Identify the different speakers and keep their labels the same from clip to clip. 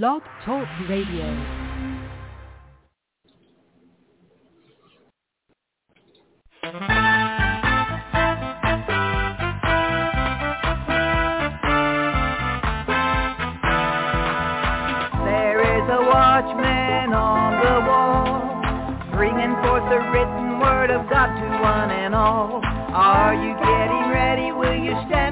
Speaker 1: Blog Talk Radio.
Speaker 2: There is a watchman on the wall, bringing forth the written word of God to one and all. Are you getting ready? Will you stand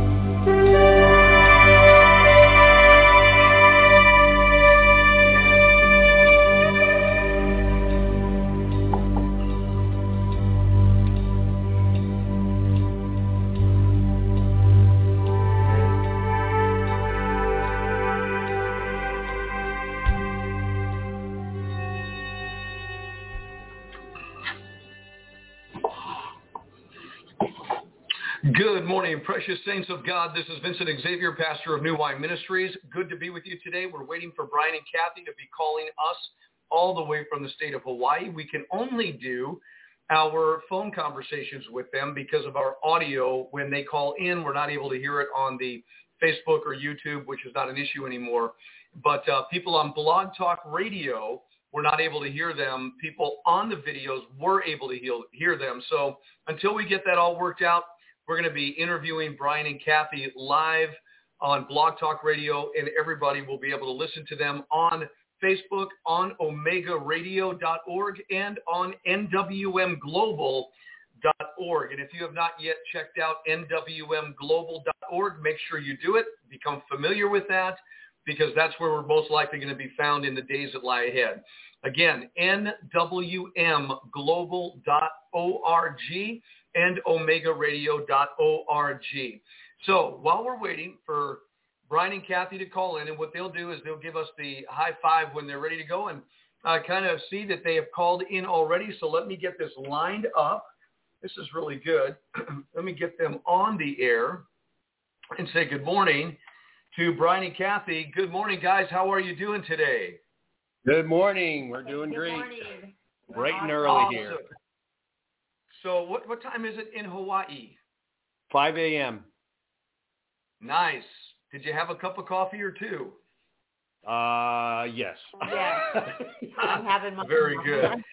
Speaker 3: Precious saints of God. This is Vincent Xavier, pastor of New Wine Ministries. Good to be with you today. We're waiting for Brian and Cathy to be calling us all the way from the state of Hawaii. We can only do our phone conversations with them because of our audio. When they call in, we're not able to hear it on the Facebook or YouTube, which is not an issue anymore. But uh, people on Blog Talk Radio, we're not able to hear them. People on the videos were able to hear, hear them. So until we get that all worked out, we're going to be interviewing Brian and Cathy live on Blog Talk Radio, and everybody will be able to listen to them on Facebook, on OmegaRadio.org, and on NWMGlobal.org. And if you have not yet checked out NWMGlobal.org, make sure you do it. Become familiar with that because that's where we're most likely going to be found in the days that lie ahead. Again, NWMGlobal.org and omegaradio.org. So while we're waiting for Brian and Cathy to call in, and what they'll do is they'll give us the high five when they're ready to go and uh, kind of see that they have called in already. So let me get this lined up. This is really good. let me get them on the air and say good morning to Brian and Cathy. Good morning, guys. How are you doing today?
Speaker 4: Good morning. We're doing great. Bright and early
Speaker 3: Awesome.
Speaker 4: here.
Speaker 3: So what, what time is it in Hawaii?
Speaker 4: 5 a.m.
Speaker 3: Nice. Did you have a cup of coffee or two?
Speaker 4: Uh, yes.
Speaker 5: Yes. I'm having my
Speaker 3: Very good.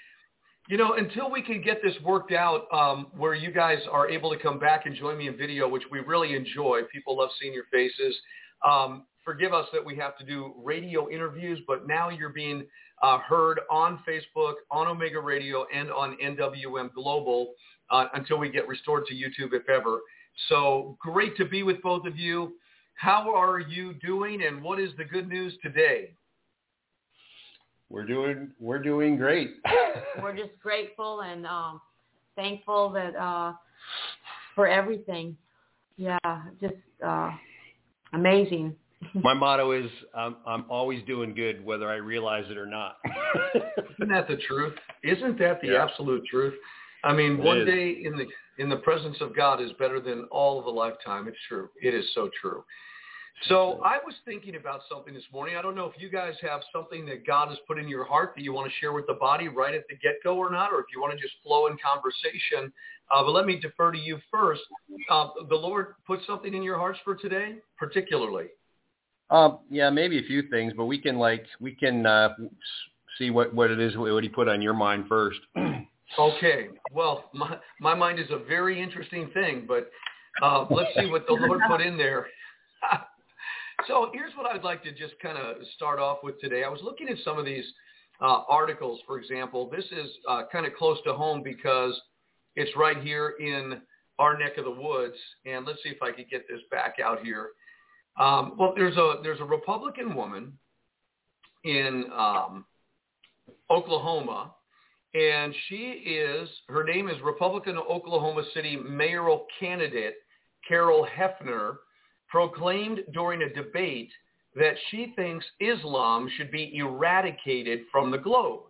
Speaker 3: You know, until we can get this worked out um, where you guys are able to come back and join me in video, which we really enjoy. People love seeing your faces. Um, forgive us that we have to do radio interviews, but now you're being uh, heard on Facebook, on Omega Radio, and on NWM Global uh, until we get restored to YouTube, if ever. So great to be with both of you. How are you doing, and what is the good news today?
Speaker 4: We're doing we're doing great.
Speaker 5: We're just grateful and um, thankful that uh, for everything. Yeah, just uh, amazing.
Speaker 4: My motto is I'm I'm always doing good whether I realize it or not.
Speaker 3: Isn't that the truth? Isn't that the
Speaker 4: Yeah.
Speaker 3: absolute truth? I mean,
Speaker 4: It
Speaker 3: one
Speaker 4: is.
Speaker 3: day in the in the presence of God is better than all of a lifetime. It's true. It is so true. So I was thinking about something this morning. I don't know if you guys have something that God has put in your heart that you want to share with the body right at the get-go or not, or if you want to just flow in conversation. Uh, but let me defer to you first. Uh, the Lord put something in your hearts for today, particularly.
Speaker 4: Um, yeah, maybe a few things, but we can like we can uh, see what what it is what he put on your mind first.
Speaker 3: okay. Well, my my mind is a very interesting thing, but uh, let's see what the Lord put in there. so here's what I'd like to just kind of start off with today. I was looking at some of these uh, articles, for example. This is uh, kind of close to home because it's right here in our neck of the woods. And let's see if I could get this back out here. Um, well, there's a there's a Republican woman in um, Oklahoma, and she is her name is Republican Oklahoma City mayoral candidate Carol Hefner, proclaimed during a debate that she thinks Islam should be eradicated from the globe.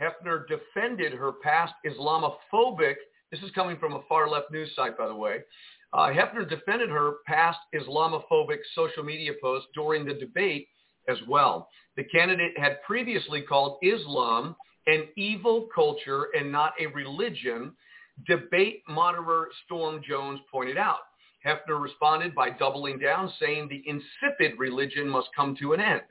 Speaker 3: Hefner defended her past Islamophobic, this is coming from a far left news site, by the way. Uh, Hefner defended her past Islamophobic social media posts during the debate as well. The candidate had previously called Islam an evil culture and not a religion, debate moderator Storm Jones pointed out. Hefner responded by doubling down, saying the insipid religion must come to an end.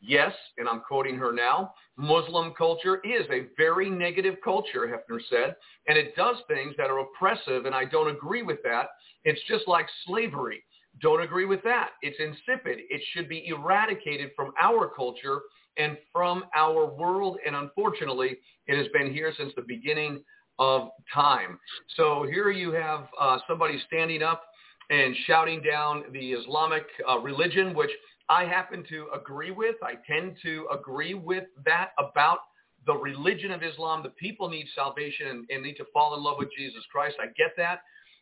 Speaker 3: Yes, and I'm quoting her now, Muslim culture is a very negative culture, Hefner said, and it does things that are oppressive, and I don't agree with that. It's just like slavery. Don't agree with that. It's insipid. It should be eradicated from our culture and from our world, and unfortunately, it has been here since the beginning of time. So here you have uh, somebody standing up and shouting down the Islamic uh, religion, which I happen to agree with. I tend to agree with that about the religion of Islam. The people need salvation and, need to fall in love with Jesus Christ. I get that.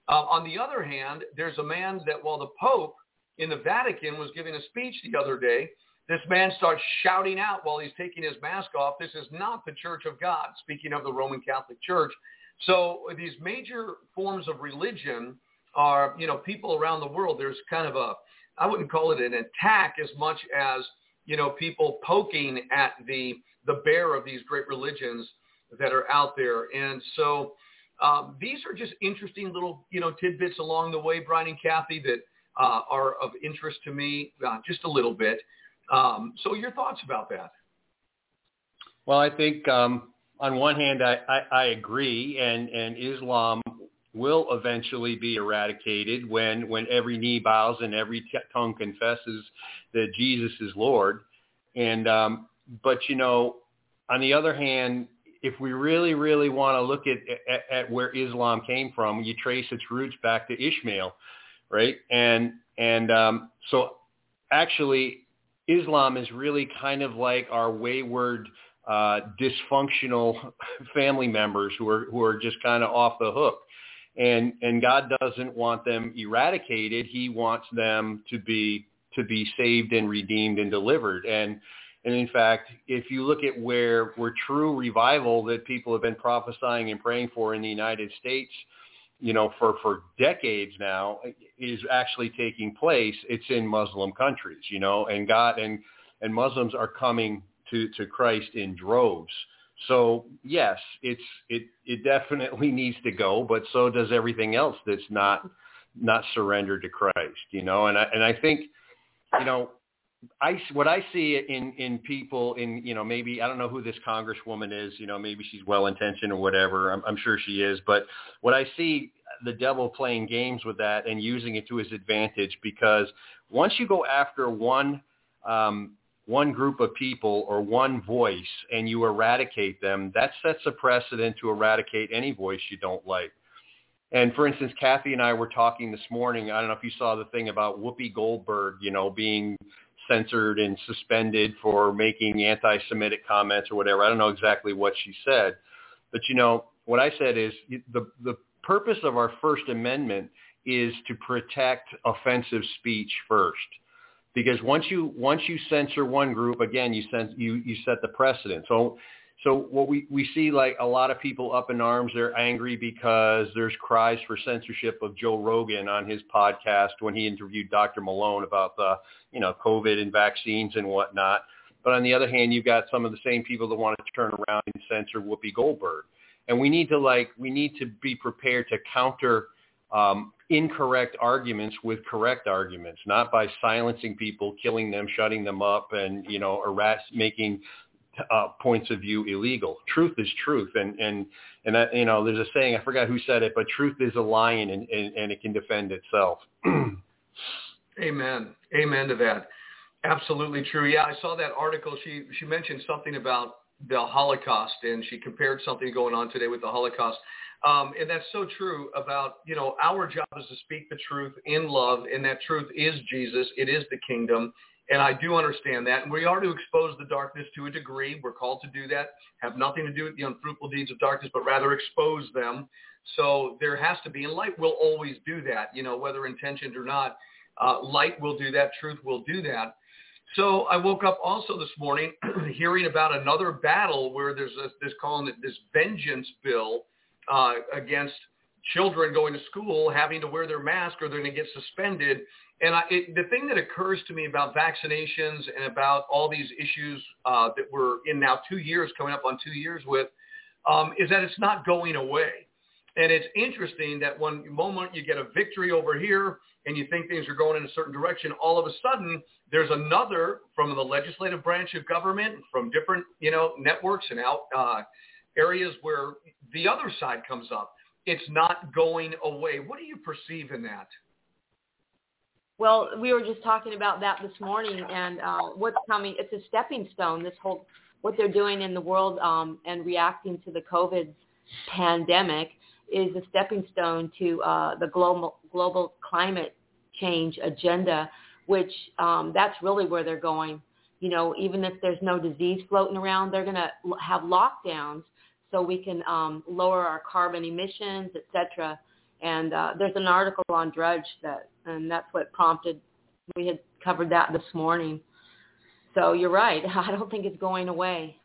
Speaker 3: Uh, on the other hand, there's a man that while the Pope in the Vatican was giving a speech the other day, this man starts shouting out while he's taking his mask off, this is not the church of God, speaking of the Roman Catholic Church. So these major forms of religion are, you know, people around the world, there's kind of a, I wouldn't call it an attack as much as, you know, people poking at the, the bear of these great religions that are out there. And so um, these are just interesting little, you know, tidbits along the way, Brian and Cathy, that uh, are of interest to me uh, just a little bit. Um, so your thoughts about that?
Speaker 4: Well, I think um, on one hand, I, I, I agree, and, and Islam will eventually be eradicated when when every knee bows and every t- tongue confesses that Jesus is Lord. And um, but you know, on the other hand, if we really really want to look at, at at where Islam came from, you trace its roots back to Ishmael, right? And and um, so actually, Islam is really kind of like our wayward. Uh, dysfunctional family members who are who are just kind of off the hook and and God doesn't want them eradicated. He wants them to be to be saved and redeemed and delivered. And and in fact, if you look at where where true revival that people have been prophesying and praying for in the United States, you know, for for decades now, is actually taking place. It's in Muslim countries, you know, and God and and Muslims are coming to to Christ in droves. So yes, it's it it definitely needs to go, but so does everything else that's not not surrendered to Christ, you know. And I and I think, you know, I what I see in in people in you know maybe I don't know who this congresswoman is, you know, maybe she's well intentioned or whatever. I'm, I'm sure she is, but what I see the devil playing games with that and using it to his advantage because once you go after one um, one group of people or one voice and you eradicate them, that sets a precedent to eradicate any voice you don't like. And for instance, Cathy and I were talking this morning. I don't know if you saw the thing about Whoopi Goldberg, you know, being censored and suspended for making anti-Semitic comments or whatever. I don't know exactly what she said, but you know, what I said is the the purpose of our First Amendment is to protect offensive speech first because once you once you censor one group, again, you sense you you set the precedent. So so what we we see like a lot of people up in arms, they're angry because there's cries for censorship of Joe Rogan on his podcast when he interviewed Dr. Malone about the you know COVID and vaccines and whatnot. But on the other hand, you've got some of the same people that want to turn around and censor Whoopi Goldberg. and we need to like we need to be prepared to counter um, incorrect arguments with correct arguments, not by silencing people, killing them, shutting them up, and you know, arrest, making uh, points of view illegal. Truth is truth, and and and that, you know, there's a saying I forgot who said it, but truth is a lion, and and, and it can defend itself.
Speaker 3: Amen. Amen to that. Absolutely true. Yeah, I saw that article. She she mentioned something about the Holocaust, and she compared something going on today with the Holocaust. Um, and that's so true about, you know, our job is to speak the truth in love, and that truth is Jesus. It is the kingdom. And I do understand that. And we are to expose the darkness to a degree. We're called to do that. Have nothing to do with the unfruitful deeds of darkness, but rather expose them. So there has to be, and light will always do that, you know, whether intentioned or not. Uh, light will do that. Truth will do that. So I woke up also this morning hearing about another battle where there's a, this calling it this vengeance bill uh, against children going to school having to wear their mask or they're going to get suspended. And I, it, the thing that occurs to me about vaccinations and about all these issues uh, that we're in now two years, coming up on two years with, um, is that it's not going away. And it's interesting that one moment you get a victory over here and you think things are going in a certain direction, all of a sudden there's another from the legislative branch of government, from different, you know, networks and out uh, areas where the other side comes up. It's not going away. What do you perceive in that?
Speaker 5: Well, we were just talking about that this morning, and uh, what's coming. It's a stepping stone. This whole what they're doing in the world um, and reacting to the COVID pandemic is a stepping stone to uh, the global global climate change agenda, which um, that's really where they're going. You know, even if there's no disease floating around, they're going to have lockdowns so we can um, lower our carbon emissions, etc. And uh, there's an article on Drudge that, and that's what prompted. We had covered that this morning. So you're right. I don't think it's going away.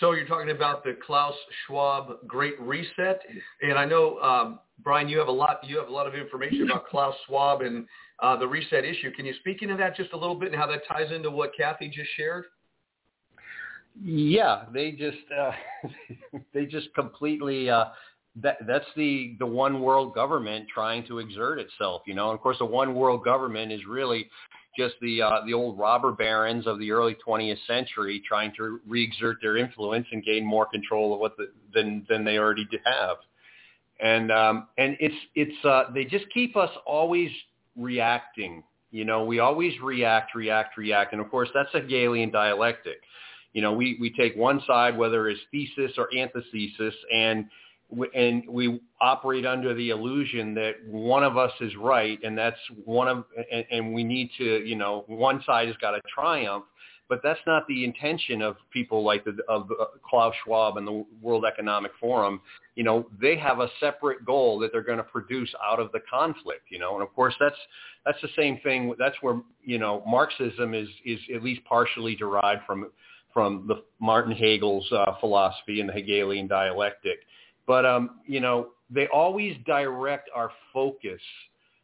Speaker 3: So you're talking about the Klaus Schwab Great Reset, and I know um, Brian, you have a lot. You have a lot of information about Klaus Schwab and uh, the reset issue. Can you speak into that just a little bit and how that ties into what Cathy just shared?
Speaker 4: Yeah, they just uh, they just completely uh, that that's the the one world government trying to exert itself, you know. And of course, the one world government is really just the uh, the old robber barons of the early 20th century trying to re-exert their influence and gain more control of what the, than than they already have. And um, and it's it's uh, they just keep us always reacting. You know, we always react, react, react, and of course that's a Hegelian dialectic you know, we, we take one side, whether it's thesis or antithesis, and and we operate under the illusion that one of us is right, and that's one of, and, and we need to, you know, one side has got to triumph. But that's not the intention of people like the, of uh, Klaus Schwab and the World Economic Forum. You know, they have a separate goal that they're going to produce out of the conflict. You know, and of course that's that's the same thing. That's where you know Marxism is is at least partially derived from from the Martin Hegel's uh, philosophy and the Hegelian dialectic. But um, you know, they always direct our focus,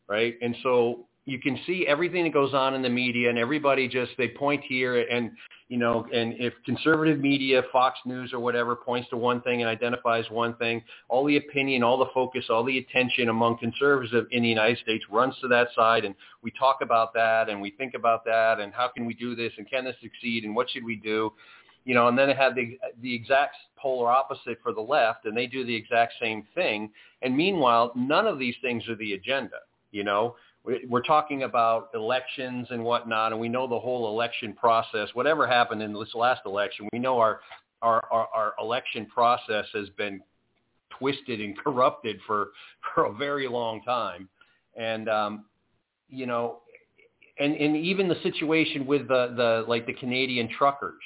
Speaker 4: right? And so you can see everything that goes on in the media and everybody just they point here and you know and if conservative media fox news or whatever points to one thing and identifies one thing all the opinion all the focus all the attention among conservatives in the united states runs to that side and we talk about that and we think about that and how can we do this and can this succeed and what should we do? You know and then they have the the exact polar opposite for the left and they do the exact same thing. And meanwhile none of these things are the agenda you know we're talking about elections and whatnot, and we know the whole election process. Whatever happened in this last election, we know our our, our, our election process has been twisted and corrupted for for a very long time, and um, you know, and and even the situation with the the like the Canadian truckers.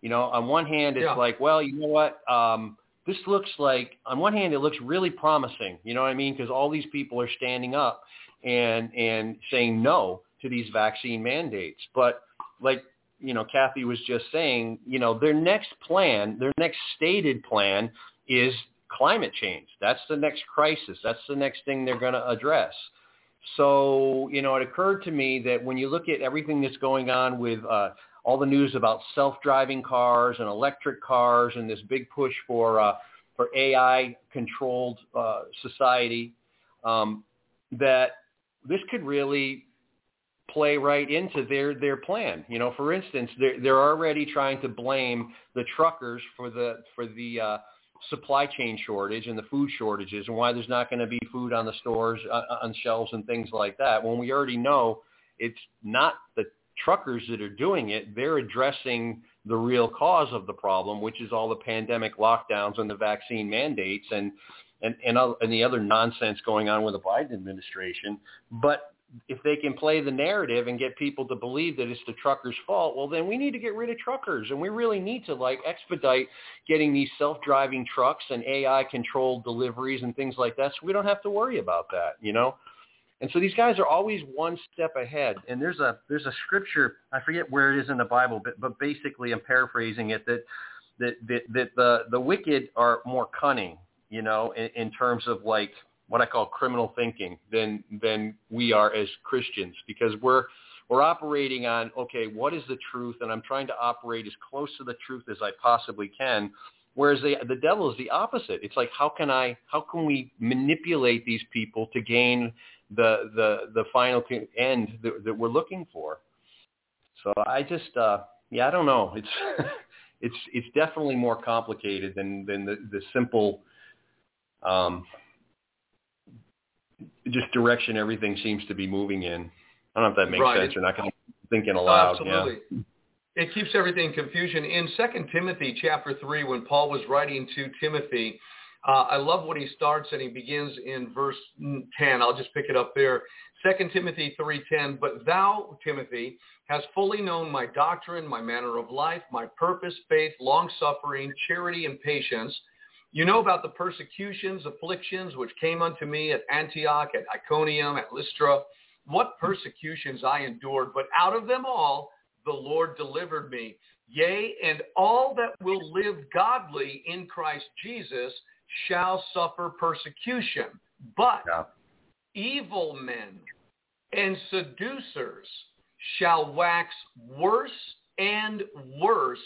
Speaker 4: You know, on one hand, it's yeah. like, well, you know what? Um, this looks like, on one hand, it looks really promising. You know what I mean? Because all these people are standing up and and saying no to these vaccine mandates. But like you know, Cathy was just saying, you know, their next plan, their next stated plan is climate change. That's the next crisis. That's the next thing they're going to address. So, you know, it occurred to me that when you look at everything that's going on with uh, all the news about self-driving cars and electric cars and this big push for uh, for AI controlled uh, society, um, that this could really play right into their their plan. You know, for instance, they're they're already trying to blame the truckers for the for the uh, supply chain shortage and the food shortages and why there's not going to be food on the stores uh, on shelves and things like that. When we already know it's not the truckers that are doing it; they're addressing the real cause of the problem, which is all the pandemic lockdowns and the vaccine mandates and and and, and the other nonsense going on with the Biden administration. But if they can play the narrative and get people to believe that it's the truckers' fault, well, then we need to get rid of truckers, and we really need to like expedite getting these self-driving trucks and AI-controlled deliveries and things like that, so we don't have to worry about that, you know. And so these guys are always one step ahead. And there's a there's a scripture I forget where it is in the Bible, but but basically I'm paraphrasing it that that that, that the the wicked are more cunning, you know, in, in terms of like what I call criminal thinking than than we are as Christians because we're we're operating on okay, what is the truth, and I'm trying to operate as close to the truth as I possibly can. Whereas the the devil is the opposite. It's like how can I how can we manipulate these people to gain the the the final end that, that we're looking for? So I just uh, yeah I don't know. It's it's it's definitely more complicated than than the, the simple um, just direction everything seems to be moving in. I don't know if that makes
Speaker 3: right.
Speaker 4: sense or not. I'm thinking aloud.
Speaker 3: Absolutely.
Speaker 4: Yeah.
Speaker 3: It keeps everything in confusion. In Second Timothy chapter 3, when Paul was writing to Timothy, uh, I love what he starts and he begins in verse 10. I'll just pick it up there. Second Timothy 3.10, But thou, Timothy, hast fully known my doctrine, my manner of life, my purpose, faith, long-suffering, charity, and patience, you know about the persecutions, afflictions which came unto me at Antioch, at Iconium, at Lystra, what persecutions I endured, but out of them all the Lord delivered me. Yea, and all that will live godly in Christ Jesus shall suffer persecution. But yeah. evil men and seducers shall wax worse and worse,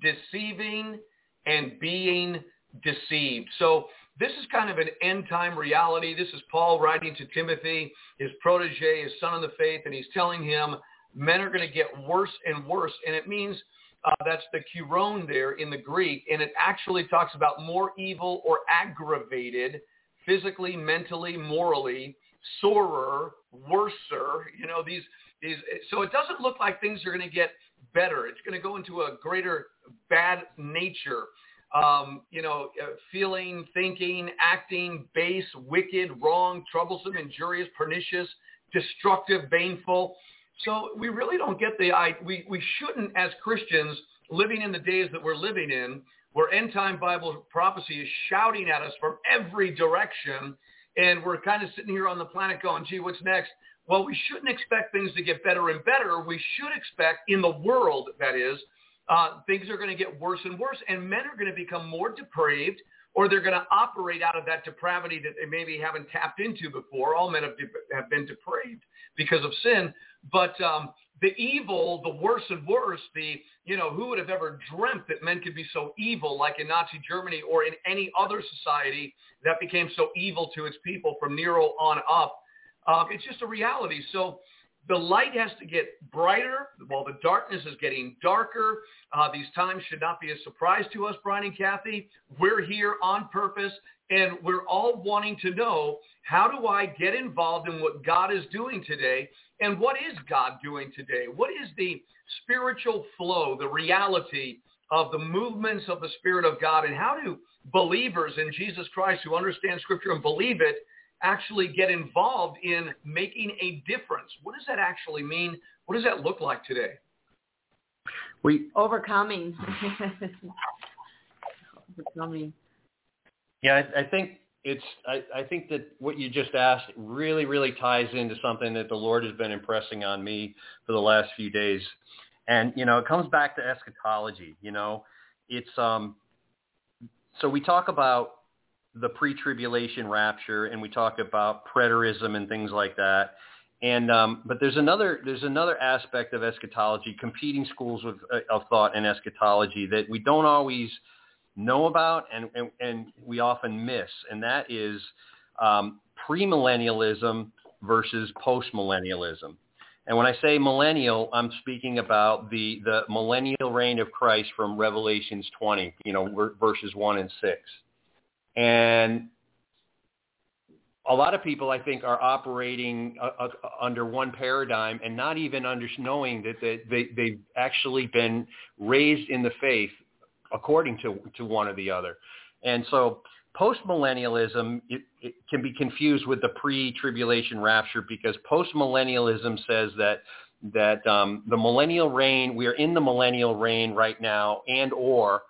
Speaker 3: deceiving and being deceived. So this is kind of an end time reality. This is Paul writing to Timothy, his protege, his son in the faith, and he's telling him men are going to get worse and worse. And it means uh, that's the kuron there in the Greek, and it actually talks about more evil or aggravated physically, mentally, morally, sorer, worser. You know these these. So it doesn't look like things are going to get better. It's going to go into a greater bad nature um, you know, uh, feeling, thinking, acting, base, wicked, wrong, troublesome, injurious, pernicious, destructive, baneful. So we really don't get the I, we we shouldn't as Christians living in the days that we're living in, where end time Bible prophecy is shouting at us from every direction, and we're kind of sitting here on the planet going, "Gee, what's next?" Well, we shouldn't expect things to get better and better. We should expect in the world that is uh, things are going to get worse and worse, and men are going to become more depraved, or they're going to operate out of that depravity that they maybe haven't tapped into before. All men have, de- have been depraved because of sin, but um, the evil, the worse and worse, the you know who would have ever dreamt that men could be so evil, like in Nazi Germany or in any other society that became so evil to its people from Nero on up. Um, it's just a reality. So the light has to get brighter while the darkness is getting darker. Uh, these times should not be a surprise to us, Brian and Cathy. We're here on purpose, and we're all wanting to know how do I get involved in what God is doing today, and what is God doing today? What is the spiritual flow, the reality of the movements of the Spirit of God, and how do believers in Jesus Christ who understand Scripture and believe it actually get involved in making a difference. What does that actually mean? What does that look like today?
Speaker 4: We
Speaker 5: overcoming. overcoming.
Speaker 4: Yeah, I, I think it's. I, I think that what you just asked really, really ties into something that the Lord has been impressing on me for the last few days, and you know, it comes back to eschatology. You know, it's um. So we talk about the pre-tribulation rapture, and we talk about preterism and things like that. And um, but there's another there's another aspect of eschatology, competing schools of, uh, of thought in eschatology that we don't always know about and, and, and we often miss, and that is um, premillennialism versus postmillennialism. And when I say millennial, I'm speaking about the, the millennial reign of Christ from Revelations 20, you know, verses 1 and 6. And a lot of people, I think, are operating uh, uh, under one paradigm and not even under, knowing that they, they, they've actually been raised in the faith according to, to one or the other. And so postmillennialism it, it can be confused with the pre-tribulation rapture because postmillennialism says that that um, the millennial reign, we are in the millennial reign right now, and or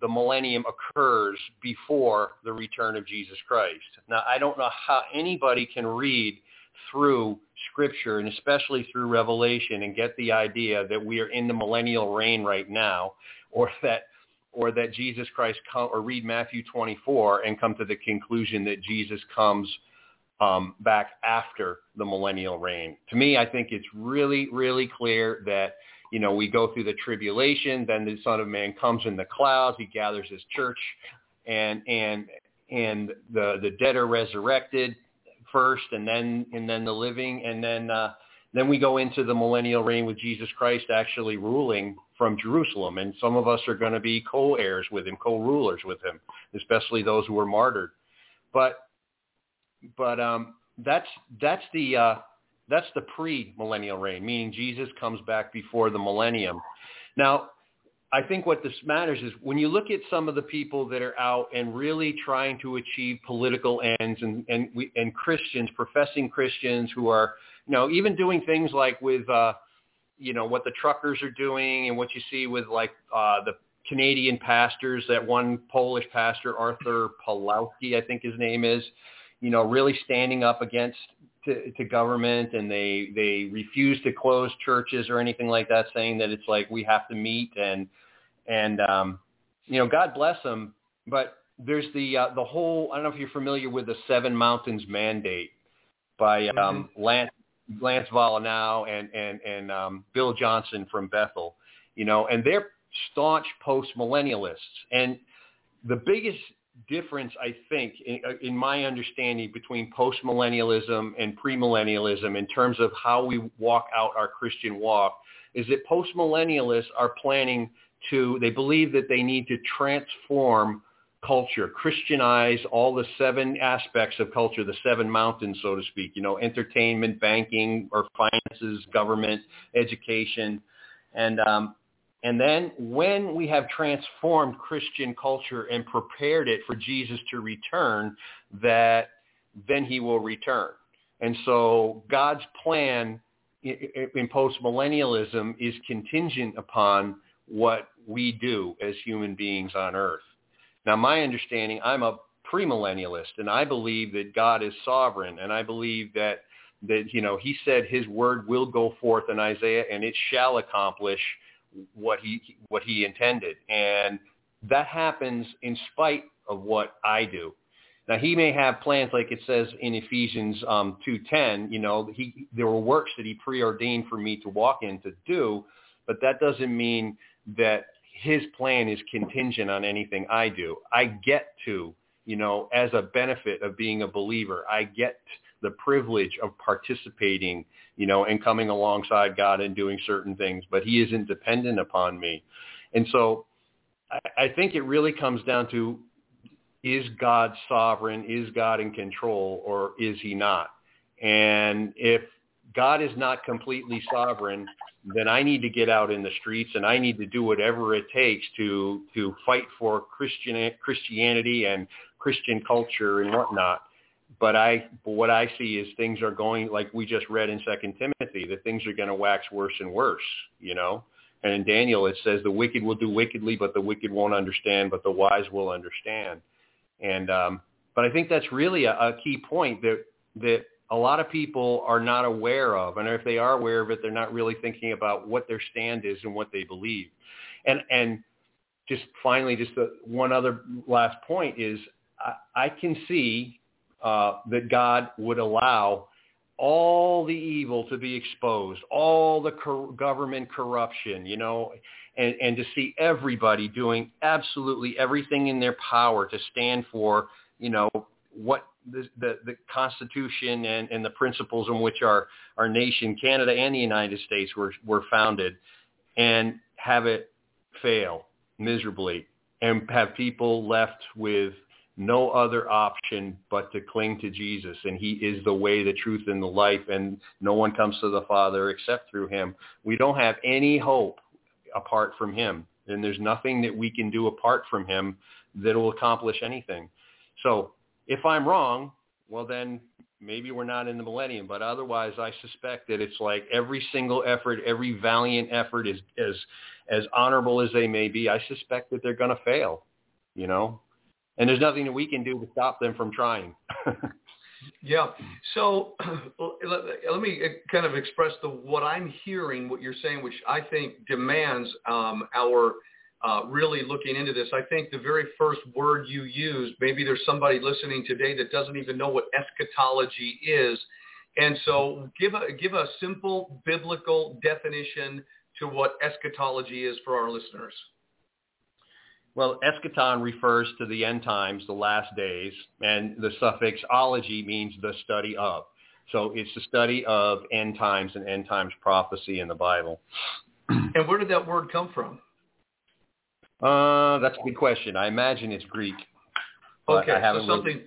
Speaker 4: the millennium occurs before the return of Jesus Christ. Now, I don't know how anybody can read through Scripture, and especially through Revelation, and get the idea that we are in the millennial reign right now, or that or that Jesus Christ come, or read Matthew 24 and come to the conclusion that Jesus comes um, back after the millennial reign. To me, I think it's really, really clear that you know, we go through the tribulation, then the Son of Man comes in the clouds, he gathers his church, and and and the the dead are resurrected first, and then and then the living, and then uh, then we go into the millennial reign with Jesus Christ actually ruling from Jerusalem, and some of us are going to be co-heirs with him, co-rulers with him, especially those who were martyred. But but um, that's that's the uh, that's the pre-millennial reign, meaning Jesus comes back before the millennium. Now, I think what this matters is when you look at some of the people that are out and really trying to achieve political ends and, and, we, and Christians, professing Christians who are, you know, even doing things like with, uh, you know, what the truckers are doing and what you see with like uh, the Canadian pastors, that one Polish pastor, Arthur Pawlowski, I think his name is, you know, really standing up against to, to government and they they refuse to close churches or anything like that, saying that it's like we have to meet and and um, you know God bless them, but there's the uh, the whole I don't know if you're familiar with the Seven Mountains Mandate by um, mm-hmm. Lance Lance Wallnau and and and um, Bill Johnson from Bethel, you know, and they're staunch post millennialists and the biggest difference, I think, in, uh, in my understanding between postmillennialism and premillennialism in terms of how we walk out our Christian walk is that postmillennialists are planning to, they believe that they need to transform culture, Christianize all the seven aspects of culture, the seven mountains, so to speak, you know, entertainment, banking, or finances, government, education. And um, and then when we have transformed Christian culture and prepared it for Jesus to return, that then he will return. And so God's plan in postmillennialism is contingent upon what we do as human beings on earth. Now, my understanding, I'm a premillennialist, and I believe that God is sovereign, and I believe that that you know He said His word will go forth in Isaiah, and it shall accomplish what he what he intended, and that happens in spite of what I do. Now he may have plans, like it says in Ephesians um, two ten. You know, he there were works that he preordained for me to walk in to do, but that doesn't mean that his plan is contingent on anything I do. I get to, you know, as a benefit of being a believer, I get the privilege of participating, you know, and coming alongside God and doing certain things, but he isn't dependent upon me. And so I, I think it really comes down to is God sovereign? Is God in control or is he not? And if God is not completely sovereign, then I need to get out in the streets and I need to do whatever it takes to to fight for Christian Christianity and Christian culture and whatnot but I what I see is things are going like we just read in Second Timothy that things are going to wax worse and worse, you know. And in Daniel it says the wicked will do wickedly, but the wicked won't understand, but the wise will understand. And um, but I think that's really a, a key point that that a lot of people are not aware of, and if they are aware of it, they're not really thinking about what their stand is and what they believe. And and just finally, just the, one other last point is I, I can see uh, that God would allow all the evil to be exposed, all the cor- government corruption, you know, and, and to see everybody doing absolutely everything in their power to stand for, you know, what the, the, the Constitution and, and the principles in which our, our nation, Canada and the United States were, were founded, and have it fail miserably and have people left with no other option but to cling to Jesus. And he is the way, the truth, and the life. And no one comes to the Father except through him. We don't have any hope apart from him. And there's nothing that we can do apart from him that will accomplish anything. So if I'm wrong, well then maybe we're not in the millennium. But otherwise, I suspect that it's like every single effort, every valiant effort is as as honorable as they may be. I suspect that they're going to fail. You know, and there's nothing that we can do to stop them from trying.
Speaker 3: yeah. So let, let, me kind of express the what I'm hearing, what you're saying, which I think demands um, our uh, really looking into this. I think the very first word you used, maybe there's somebody listening today that doesn't even know what eschatology is. And so give a, give a simple biblical definition to what eschatology is for our listeners.
Speaker 4: Well, eschaton refers to the end times, the last days, and the suffix ology means the study of. So it's the study of end times and end times prophecy in the Bible.
Speaker 3: And where did that word come from?
Speaker 4: Uh, that's a good question. I imagine it's Greek.
Speaker 3: okay, so something.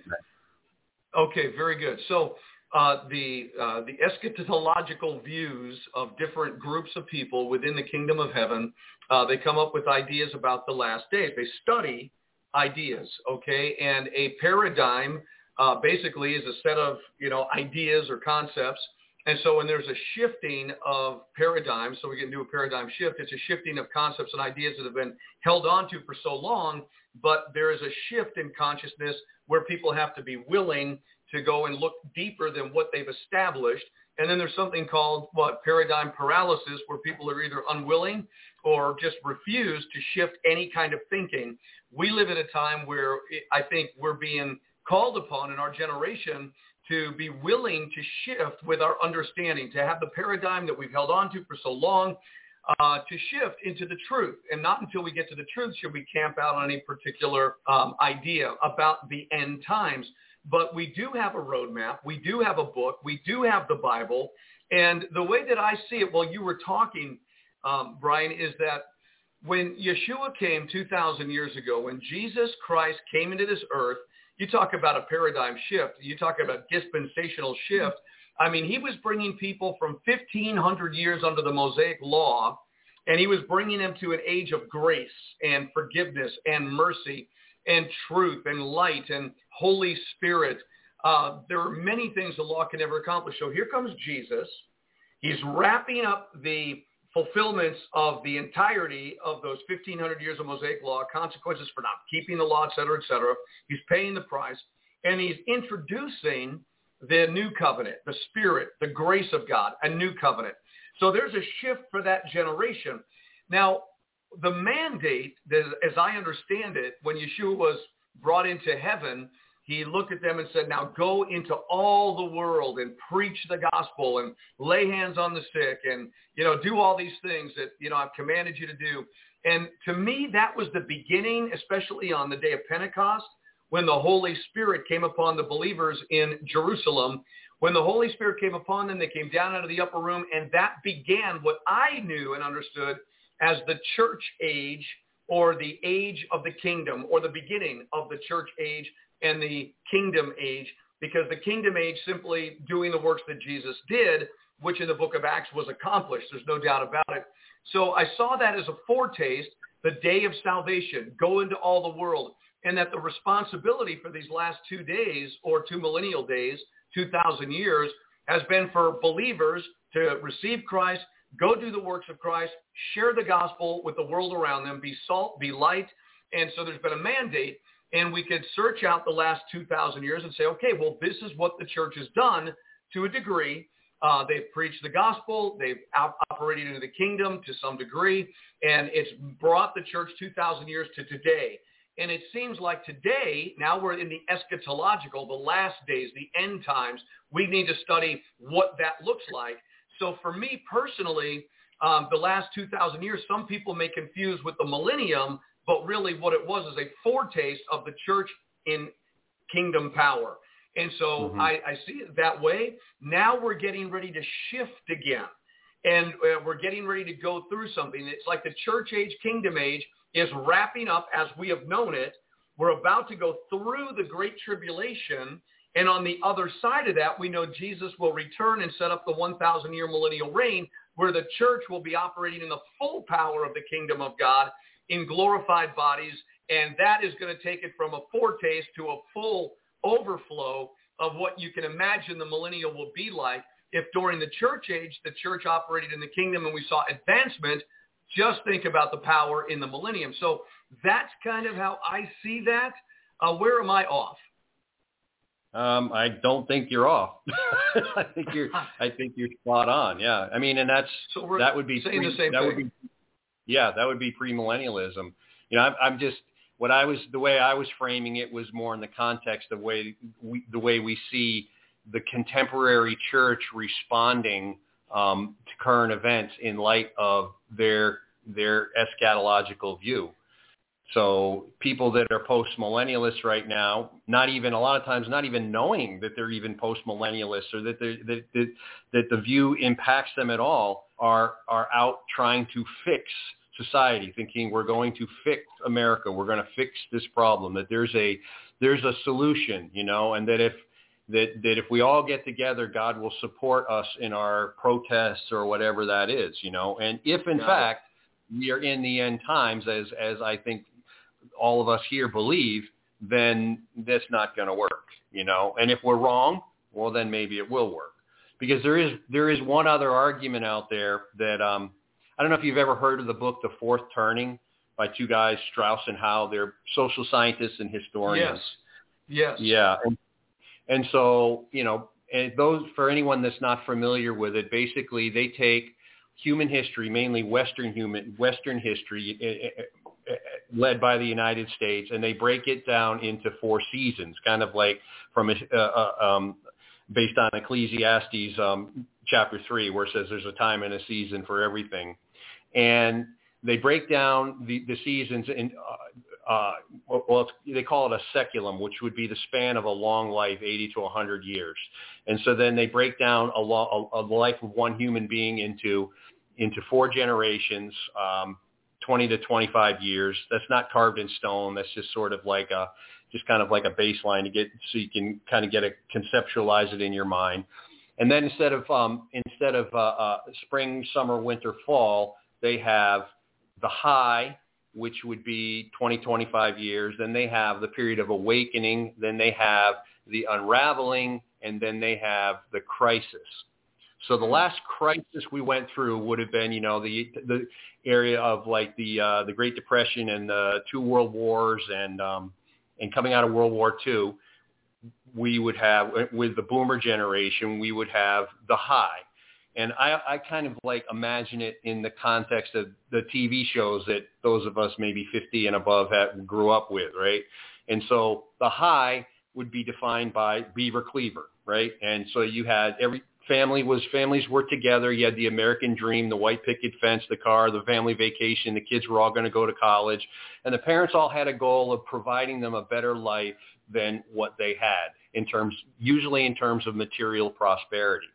Speaker 3: Okay, very good. So uh, the uh, the eschatological views of different groups of people within the kingdom of heaven, uh, they come up with ideas about the last days. They study ideas, okay, and a paradigm uh, basically is a set of you know ideas or concepts and so when there's a shifting of paradigms, so we can do a paradigm shift, it's a shifting of concepts and ideas that have been held onto for so long, but there is a shift in consciousness where people have to be willing to go and look deeper than what they've established. And then there's something called what paradigm paralysis where people are either unwilling or just refuse to shift any kind of thinking. We live in a time where I think we're being called upon in our generation to be willing to shift with our understanding, to have the paradigm that we've held on to for so long, uh, to shift into the truth. And not until we get to the truth should we camp out on any particular um, idea about the end times. But we do have a roadmap. We do have a book. We do have the Bible. And the way that I see it while you were talking, um, Brian, is that when Yeshua came 2,000 years ago, when Jesus Christ came into this earth, you talk about a paradigm shift. You talk about dispensational shift. I mean, he was bringing people from 1,500 years under the Mosaic law, and he was bringing them to an age of grace and forgiveness and mercy and truth and light and Holy Spirit. Uh, there are many things the law can never accomplish. So here comes Jesus. He's wrapping up the fulfillments of the entirety of those 1,500 years of Mosaic law, consequences for not keeping the law, et cetera, et cetera. He's paying the price. And he's introducing the new covenant, the spirit, the grace of God, a new covenant. So there's a shift for that generation. Now, the mandate, as I understand it, when Yeshua was brought into heaven, he looked at them and said, now go into all the world and preach the gospel and lay hands on the sick and, you know, do all these things that, you know, I've commanded you to do. And to me, that was the beginning, especially on the day of Pentecost, when the Holy Spirit came upon the believers in Jerusalem. When the Holy Spirit came upon them, they came down out of the upper room, and that began what I knew and understood as the church age or the age of the kingdom or the beginning of the church age and the kingdom age because the kingdom age simply doing the works that Jesus did, which in the book of Acts was accomplished. There's no doubt about it. So I saw that as a foretaste, the day of salvation, go into all the world, and that the responsibility for these last two days or two millennial days, 2,000 years, has been for believers to receive Christ, go do the works of Christ, share the gospel with the world around them, be salt, be light. And so there's been a mandate and we could search out the last 2,000 years and say, okay, well, this is what the church has done to a degree. Uh, they've preached the gospel. They've op- operated into the kingdom to some degree. And it's brought the church 2,000 years to today. And it seems like today, now we're in the eschatological, the last days, the end times. We need to study what that looks like. So for me personally, um, the last 2,000 years, some people may confuse with the millennium, but really what it was is a foretaste of the church in kingdom power. And so mm-hmm. I, I see it that way. Now we're getting ready to shift again. And uh, we're getting ready to go through something. It's like the church age, kingdom age is wrapping up as we have known it. We're about to go through the great tribulation. And on the other side of that, we know Jesus will return and set up the 1,000 year millennial reign where the church will be operating in the full power of the kingdom of God in glorified bodies. And that is going to take it from a foretaste to a full overflow of what you can imagine the millennial will be like if during the church age the church operated in the kingdom and we saw advancement. Just think about the power in the millennium. So that's kind of how i see that. Uh, where am i off
Speaker 4: um, I don't think you're off. I think you're. I think you're spot on. Yeah. I mean, and that's
Speaker 3: so
Speaker 4: that would be
Speaker 3: saying pre, the same
Speaker 4: that
Speaker 3: thing.
Speaker 4: would be. Yeah, that would be premillennialism. You know, I'm, I'm just what I was the way I was framing it was more in the context of way we, the way we see the contemporary church responding um, to current events in light of their their eschatological view. So people that are post-millennialists right now, not even a lot of times, not even knowing that they're even post-millennialists or that, that, that, that the view impacts them at all, are are out trying to fix society, thinking we're going to fix America, we're going to fix this problem, that there's a there's a solution, you know, and that if that that if we all get together, God will support us in our protests or whatever that is, you know. And if in fact we are in the end times, as as I think all of us here believe, then that's not going to work, you know. And if we're wrong, well, then maybe it will work, because there is there is one other argument out there that um, I don't know if you've ever heard of the book The Fourth Turning by two guys, Strauss and Howe. They're social scientists and historians.
Speaker 3: Yes. Yes.
Speaker 4: Yeah. And, and so, you know, and those for anyone that's not familiar with it, basically they take human history, mainly Western human Western history, eh, eh, eh, led by the United States, and they break it down into four seasons, kind of like from uh, uh, um, based on Ecclesiastes um, chapter three, where it says there's a time and a season for everything and they break down the, the seasons in, uh, uh, well, they call it a saeculum, which would be the span of a long life, 80 to 100 years. And so then they break down a, lo- a, a life of one human being into into four generations, um, 20 to 25 years. That's not carved in stone. That's just sort of like a just kind of like a baseline to get so you can kind of get a conceptualize it in your mind. And then instead of um, instead of uh, uh, spring, summer, winter, fall, they have the high, which would be 20, 25 years. Then they have the period of awakening. Then they have the unraveling, and then they have the crisis. So the last crisis we went through would have been, you know, the the area of like the uh, the Great Depression and the two World Wars and um, and coming out of World War II. We would have with the Boomer generation, we would have the high, and I, I kind of like imagine it in the context of the TV shows that those of us maybe 50 and above had, grew up with, right? And so the high would be defined by Beaver Cleaver, right? And so you had every family was families were together. You had the American dream, the white picket fence, the car, the family vacation. The kids were all going to go to college, and the parents all had a goal of providing them a better life than what they had in terms, usually in terms of material prosperity.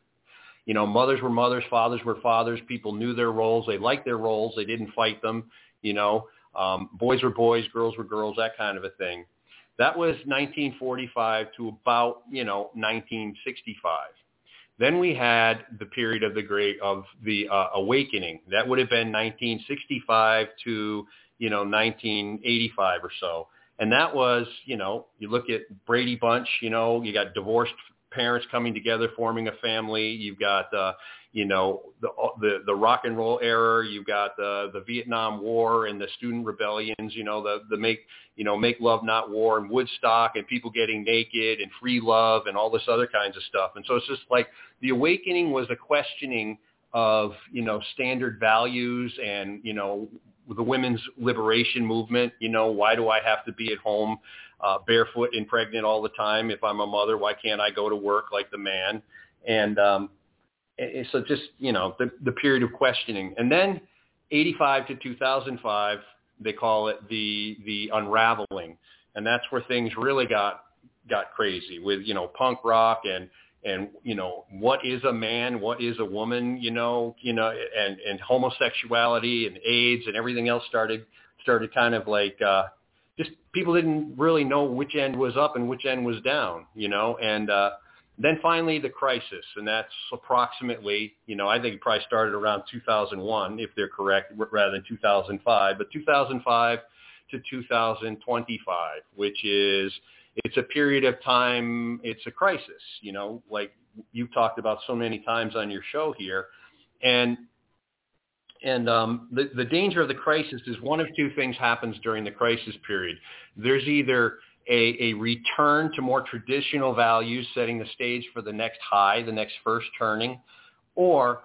Speaker 4: You know, mothers were mothers, fathers were fathers. People knew their roles. They liked their roles. They didn't fight them. You know, um, boys were boys, girls were girls, that kind of a thing. That was 1945 to about, you know, 1965. Then we had the period of the great of the uh, awakening. That would have been 1965 to, you know, 1985 or so. And that was, you know, you look at Brady Bunch, you know, you got divorced parents coming together, forming a family. You've got, uh, you know, the, the the rock and roll era. You've got the the Vietnam War and the student rebellions. You know, the the make you know make love not war and Woodstock and people getting naked and free love and all this other kinds of stuff. And so it's just like the awakening was a questioning of you know standard values and you know the women's liberation movement. You know, why do I have to be at home uh, barefoot and pregnant all the time if I'm a mother? Why can't I go to work like the man? And um, and so just you know the the period of questioning, and then 85 to 2005, they call it the the unraveling, and that's where things really got got crazy with you know punk rock and and you know what is a man? What is a woman? You know you know and and homosexuality and aids and everything else started started kind of like uh just people didn't really know which end was up and which end was down you know? And uh then finally the crisis and that's approximately you know i think it probably started around 2001 if they're correct rather than 2005 but 2005 to 2025 which is it's a period of time. It's a crisis, you know, like you've talked about so many times on your show here. And and um, the, the danger of the crisis is one of two things happens during the crisis period. There's either a, a return to more traditional values, setting the stage for the next high, the next first turning, or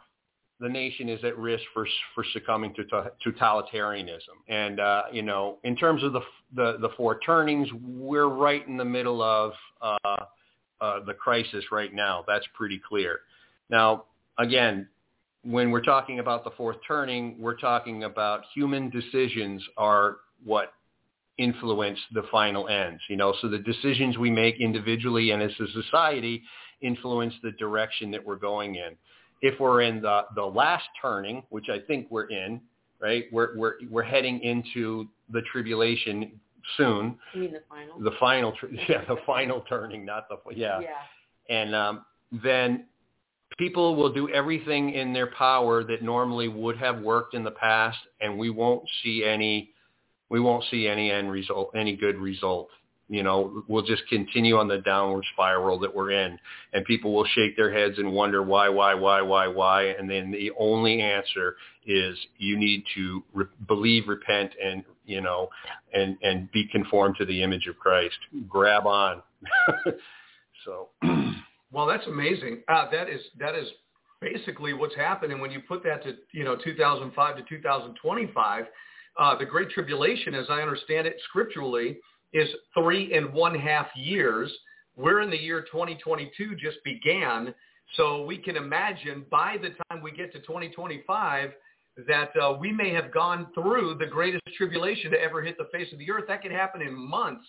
Speaker 4: the nation is at risk for for succumbing to totalitarianism. And uh, you know, in terms of the, the the four turnings, we're right in the middle of uh, uh, the crisis right now. That's pretty clear. Now, again, when we're talking about the fourth turning, we're talking about human decisions are what influence the final ends. You know, so the decisions we make individually and as a society influence the direction that we're going in if we're in the, the last turning, which I think we're in, right? We're, we're, we're heading into the tribulation soon.
Speaker 5: You mean the final?
Speaker 4: The final, yeah, the final turning, not the, yeah.
Speaker 5: Yeah.
Speaker 4: And um, then people will do everything in their power that normally would have worked in the past, and we won't see any, we won't see any end result, any good result you know, we'll just continue on the downward spiral that we're in. And people will shake their heads and wonder why, why, why, why, why. And then the only answer is you need to re- believe, repent, and, you know, and, and be conformed to the image of Christ. Grab on. so.
Speaker 3: Well, that's amazing. Uh, that is, that is basically what's happening when you put that to, you know, 2005 to 2025. Uh, the Great Tribulation, as I understand it scripturally, is three and one half years. We're in the year 2022 just began. So we can imagine by the time we get to 2025 that uh, we may have gone through the greatest tribulation to ever hit the face of the earth. That could happen in months.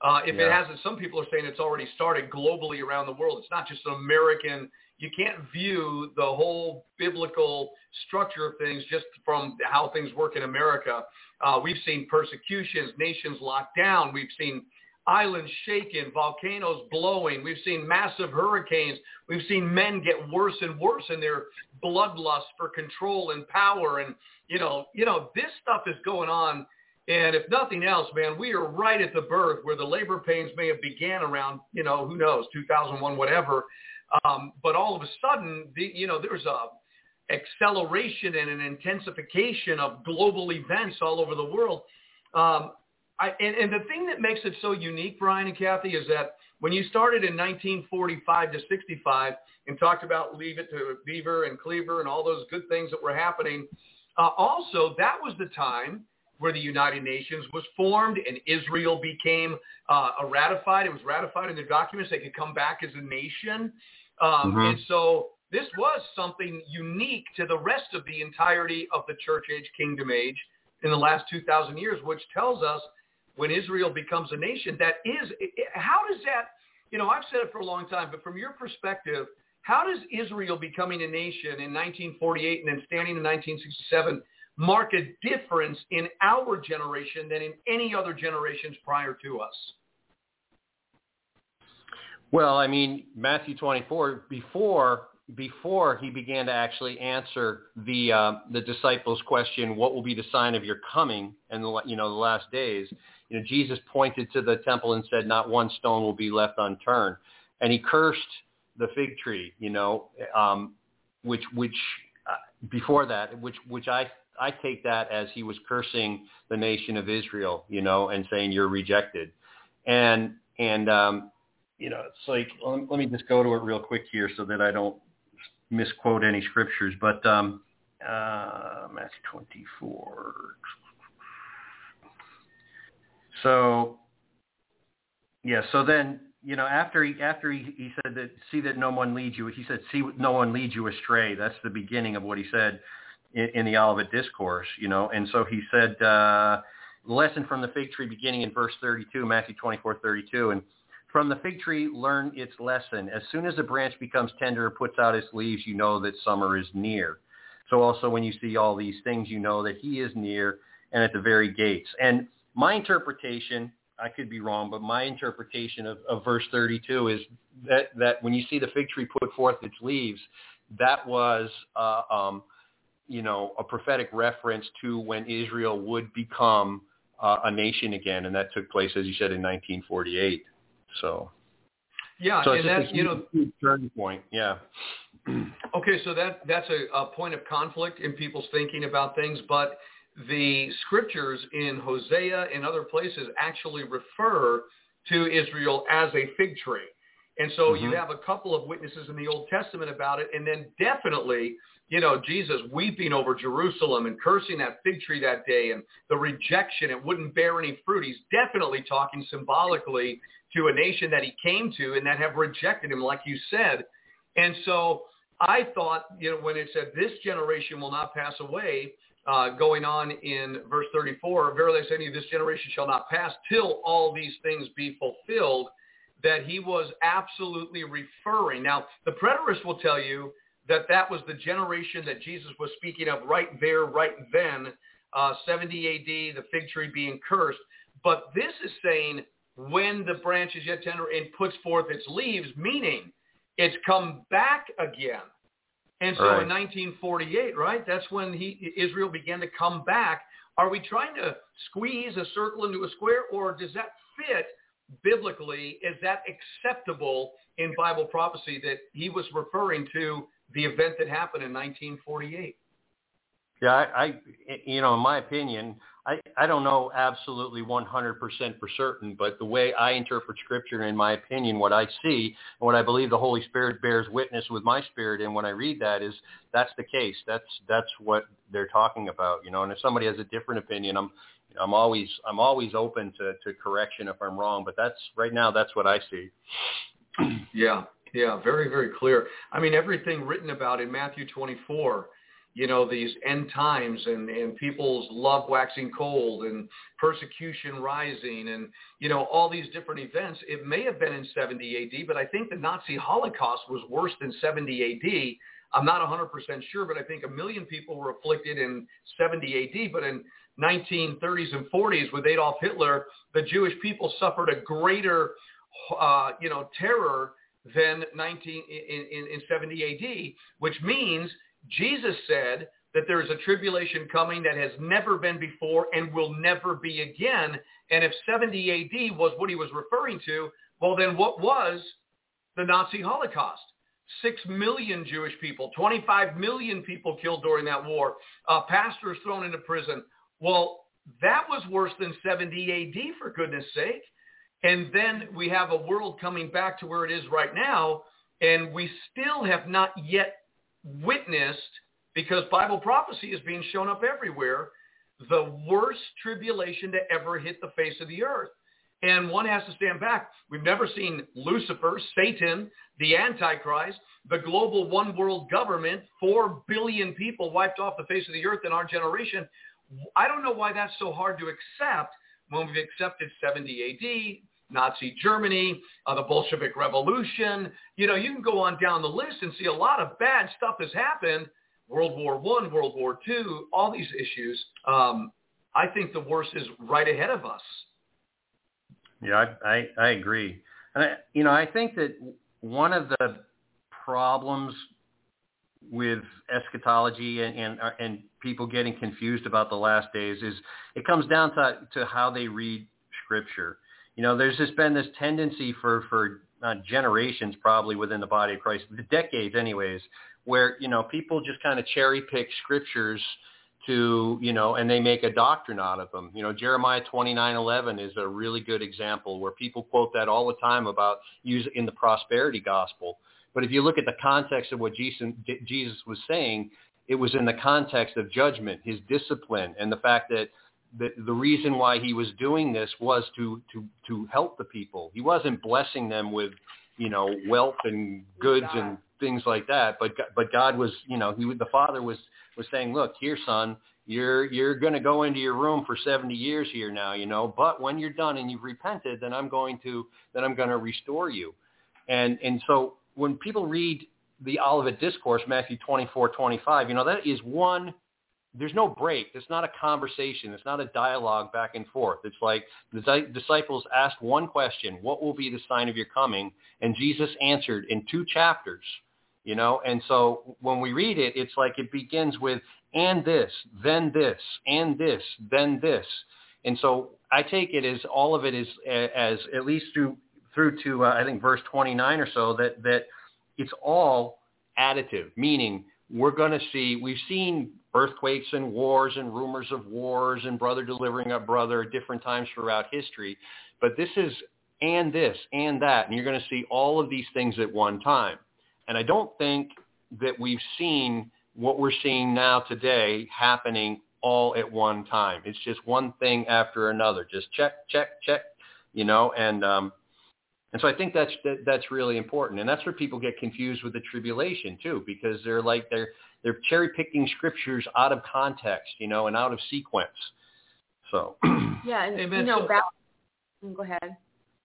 Speaker 3: Uh, if yeah. it hasn't, some people are saying it's already started globally around the world. It's not just an American. You can't view the whole biblical structure of things just from how things work in America. Uh, we've seen persecutions, nations locked down. We've seen islands shaken, volcanoes blowing. We've seen massive hurricanes. We've seen men get worse and worse in their bloodlust for control and power. And, you know, you know, this stuff is going on. And if nothing else, man, we are right at the birth where the labor pains may have began around, you know, who knows, 2001, whatever. Um, but all of a sudden, the, you know, there's a acceleration and an intensification of global events all over the world. Um, I, and, and the thing that makes it so unique, Brian and Cathy, is that when you started in 1945 to 65 and talked about Leave It to Beaver and Cleaver and all those good things that were happening, uh, also that was the time where the United Nations was formed and Israel became uh, ratified. It was ratified in the documents. They could come back as a nation. Um, mm-hmm. And so this was something unique to the rest of the entirety of the church age, kingdom age in the last 2,000 years, which tells us when Israel becomes a nation, that is, how does that, you know, I've said it for a long time, but from your perspective, how does Israel becoming a nation in 1948 and then standing in 1967 mark a difference in our generation than in any other generations prior to us?
Speaker 4: Well, I mean, Matthew 24, before before he began to actually answer the uh, the disciples' question, "What will be the sign of your coming?" and the you know the last days, you know Jesus pointed to the temple and said, "Not one stone will be left unturned," and he cursed the fig tree, you know, um, which which uh, before that, which which I I take that as he was cursing the nation of Israel, you know, and saying you're rejected, and and um, you know, it's like let me just go to it real quick here so that I don't misquote any scriptures, but um, uh, Matthew 24. So, yeah. So then, you know, after he after he, he said that see that no one leads you. He said see no one leads you astray. That's the beginning of what he said in, in the Olivet Discourse. You know, and so he said uh, lesson from the fig tree beginning in verse 32, Matthew 24, 32, and from the fig tree, learn its lesson. As soon as a branch becomes tender puts out its leaves, you know that summer is near. So also when you see all these things, you know that he is near and at the very gates. And my interpretation, I could be wrong, but my interpretation of, of verse 32 is that, that when you see the fig tree put forth its leaves, that was, uh, um, you know, a prophetic reference to when Israel would become uh, a nation again, and that took place, as you said, in 1948. So
Speaker 3: yeah,
Speaker 4: so
Speaker 3: and
Speaker 4: that
Speaker 3: you know
Speaker 4: turning point. Yeah.
Speaker 3: okay, so that that's a, a point of conflict in people's thinking about things, but the scriptures in Hosea and other places actually refer to Israel as a fig tree. And so mm-hmm. you have a couple of witnesses in the Old Testament about it, and then definitely, you know, Jesus weeping over Jerusalem and cursing that fig tree that day and the rejection, it wouldn't bear any fruit. He's definitely talking symbolically to a nation that he came to and that have rejected him, like you said. And so I thought, you know, when it said this generation will not pass away, uh, going on in verse 34, verily I say to you, this generation shall not pass till all these things be fulfilled, that he was absolutely referring. Now, the preterist will tell you that that was the generation that Jesus was speaking of right there, right then, uh, 70 AD, the fig tree being cursed. But this is saying when the branch is yet tender and puts forth its leaves, meaning it's come back again. And so
Speaker 4: right.
Speaker 3: in 1948, right, that's when he, Israel began to come back. Are we trying to squeeze a circle into a square, or does that fit biblically? Is that acceptable in Bible prophecy that he was referring to the event that happened in 1948?
Speaker 4: Yeah, I, I you know, in my opinion, I, I don't know absolutely 100% for certain, but the way I interpret Scripture, in my opinion, what I see and what I believe the Holy Spirit bears witness with my spirit, and when I read that is that's the case. That's that's what they're talking about, you know. And if somebody has a different opinion, I'm I'm always I'm always open to, to correction if I'm wrong. But that's right now that's what I see.
Speaker 3: yeah, yeah, very very clear. I mean, everything written about in Matthew 24 you know, these end times and, and people's love waxing cold and persecution rising and, you know, all these different events. It may have been in 70 AD, but I think the Nazi Holocaust was worse than 70 AD. I'm not 100% sure, but I think a million people were afflicted in 70 AD. But in 1930s and 40s with Adolf Hitler, the Jewish people suffered a greater, uh, you know, terror than 19 in, in, in 70 AD, which means Jesus said that there is a tribulation coming that has never been before and will never be again. And if 70 AD was what he was referring to, well, then what was the Nazi Holocaust? Six million Jewish people, 25 million people killed during that war, uh, pastors thrown into prison. Well, that was worse than 70 AD, for goodness sake. And then we have a world coming back to where it is right now, and we still have not yet witnessed, because Bible prophecy is being shown up everywhere, the worst tribulation to ever hit the face of the earth. And one has to stand back. We've never seen Lucifer, Satan, the Antichrist, the global one world government, four billion people wiped off the face of the earth in our generation. I don't know why that's so hard to accept when we've accepted 70 AD, Nazi Germany, uh, the Bolshevik Revolution. You know, you can go on down the list and see a lot of bad stuff has happened. World War One, World War Two, all these issues. Um, I think the worst is right ahead of us.
Speaker 4: Yeah, I, I, I agree. And I, you know, I think that one of the problems with eschatology and, and and people getting confused about the last days is it comes down to to how they read scripture you know, there's just been this tendency for for uh, generations, probably within the body of Christ, the decades, anyways, where you know people just kind of cherry pick scriptures to you know, and they make a doctrine out of them. You know, Jeremiah 29:11 is a really good example where people quote that all the time about use in the prosperity gospel. But if you look at the context of what Jesus, Jesus was saying, it was in the context of judgment, his discipline, and the fact that the, the reason why he was doing this was to, to, to help the people. He wasn't blessing them with, you know, wealth and goods and things like that. But, but God was, you know, he, the father was, was saying, look, here, son, you're, you're going to go into your room for 70 years here now, you know, but when you're done and you've repented, then I'm going to, then I'm going to restore you. And, and so when people read the Olivet Discourse, Matthew 24, 25, you know, that is one, there's no break. It's not a conversation. It's not a dialogue back and forth. It's like the disciples asked one question, what will be the sign of your coming? And Jesus answered in two chapters, you know, and so when we read it, it's like it begins with, and this, then this, and this, then this. And so I take it as all of it is as at least through through to uh, I think verse 29 or so that that it's all additive, meaning we're going to see, we've seen earthquakes and wars and rumors of wars and brother delivering up brother at different times throughout history. But this is and this and that, and you're going to see all of these things at one time. And I don't think that we've seen what we're seeing now today happening all at one time. It's just one thing after another. Just check, check, check, you know, and um, and so I think that's that, that's really important, and that's where people get confused with the tribulation too, because they're like they're they're cherry picking scriptures out of context, you know, and out of sequence. So
Speaker 5: yeah, and Amen. you know, back, go ahead.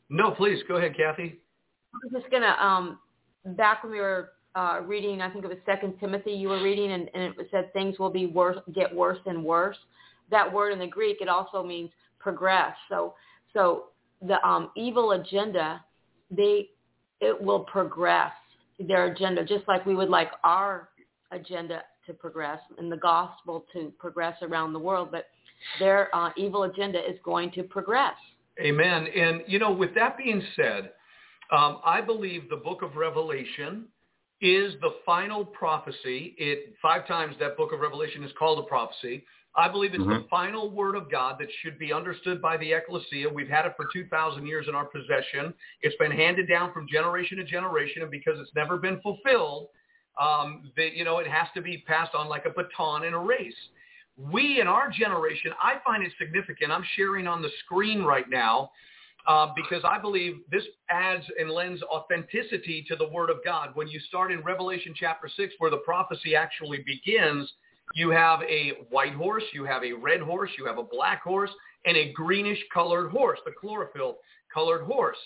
Speaker 3: No, please go ahead, Cathy.
Speaker 5: I was just gonna um, back when we were uh, reading, I think it was Second Timothy you were reading, and, and it said things will be worse, get worse and worse. That word in the Greek, it also means progress. So, so the um, evil agenda they it will progress their agenda just like we would like our agenda to progress and the gospel to progress around the world but their uh, evil agenda is going to progress
Speaker 3: amen and you know with that being said um, i believe the book of revelation is the final prophecy it five times that book of revelation is called a prophecy I believe it's mm-hmm. the final word of God that should be understood by the ecclesia. We've had it for 2,000 years in our possession. It's been handed down from generation to generation, and because it's never been fulfilled, um, that, you know, it has to be passed on like a baton in a race. We in our generation, I find it significant. I'm sharing on the screen right now uh, because I believe this adds and lends authenticity to the Word of God. When you start in Revelation chapter 6 where the prophecy actually begins – you have a white horse, you have a red horse, you have a black horse, and a greenish colored horse, the chlorophyll colored horse.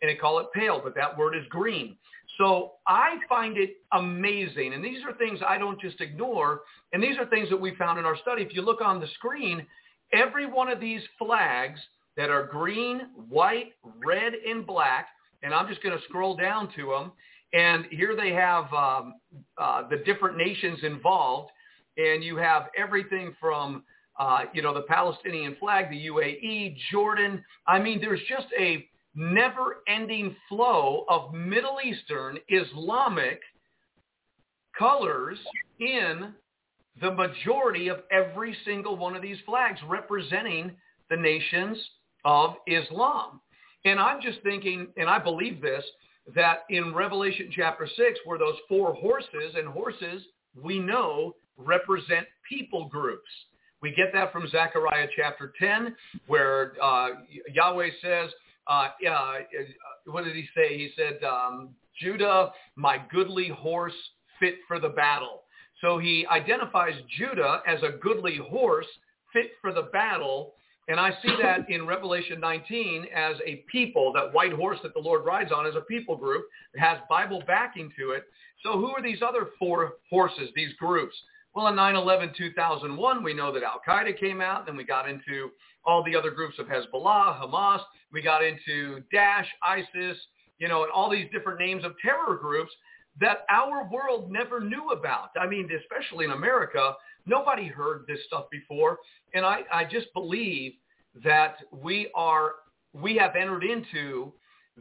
Speaker 3: And they call it pale, but that word is green. So I find it amazing. And these are things I don't just ignore. And these are things that we found in our study. If you look on the screen, every one of these flags that are green, white, red, and black, and I'm just going to scroll down to them. And here they have um, uh, the different nations involved and you have everything from uh, you know the Palestinian flag, the UAE, Jordan. I mean, there's just a never-ending flow of Middle Eastern Islamic colors in the majority of every single one of these flags representing the nations of Islam. And I'm just thinking, and I believe this, that in Revelation chapter 6, where those four horses, and horses we know represent people groups. We get that from Zechariah chapter 10, where uh, Yahweh says, uh, uh, what did he say? He said, um, Judah, my goodly horse fit for the battle. So he identifies Judah as a goodly horse fit for the battle. And I see that in Revelation 19 as a people, that white horse that the Lord rides on is a people group. It has Bible backing to it. So who are these other four horses, these groups? Well, on 9-11-2001, we know that Al-Qaeda came out. Then we got into all the other groups of Hezbollah, Hamas. We got into Daesh, ISIS, you know, and all these different names of terror groups that our world never knew about. I mean, especially in America, nobody heard this stuff before. And I, I just believe that we are, we have entered into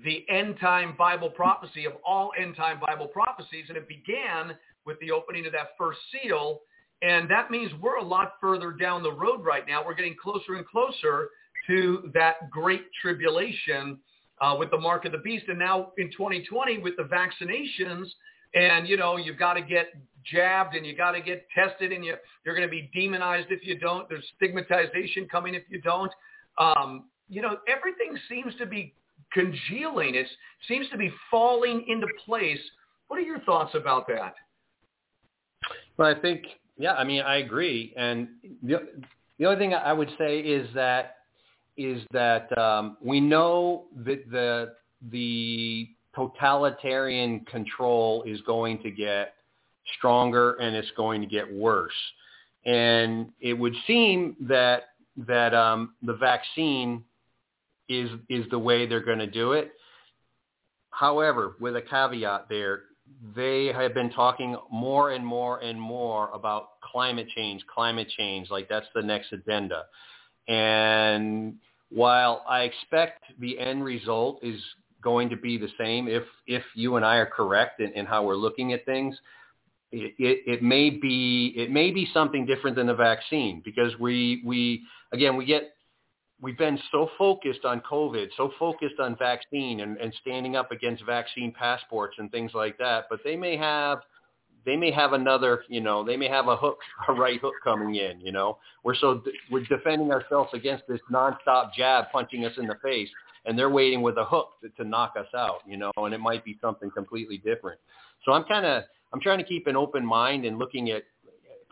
Speaker 3: the end time Bible prophecy of all end time Bible prophecies. And it began with the opening of that first seal. And that means we're a lot further down the road right now. We're getting closer and closer to that great tribulation uh, with the mark of the beast. And now in 2020 with the vaccinations, and, you know, you've got to get jabbed and you got to get tested and you, you're going to be demonized if you don't. There's stigmatization coming if you don't. Um, you know, everything seems to be congealing. It seems to be falling into place. What are your thoughts about that?
Speaker 4: Well, I think, yeah, I mean, I agree. And the, the only thing I would say is that is that um, we know that the the totalitarian control is going to get stronger and it's going to get worse. And it would seem that that um, the vaccine is is the way they're going to do it. However, with a caveat there, they have been talking more and more and more about climate change, climate change, like that's the next agenda. And while I expect the end result is going to be the same if if you and I are correct in, in how we're looking at things, it, it, it may be it may be something different than the vaccine because we we again we get we've been so focused on COVID, so focused on vaccine and, and standing up against vaccine passports and things like that, but they may have they may have another, you know, they may have a hook, a right hook coming in, you know. We're so we're defending ourselves against this nonstop jab punching us in the face, and they're waiting with a hook to, to knock us out, you know, and it might be something completely different. So I'm kind of I'm trying to keep an open mind and looking at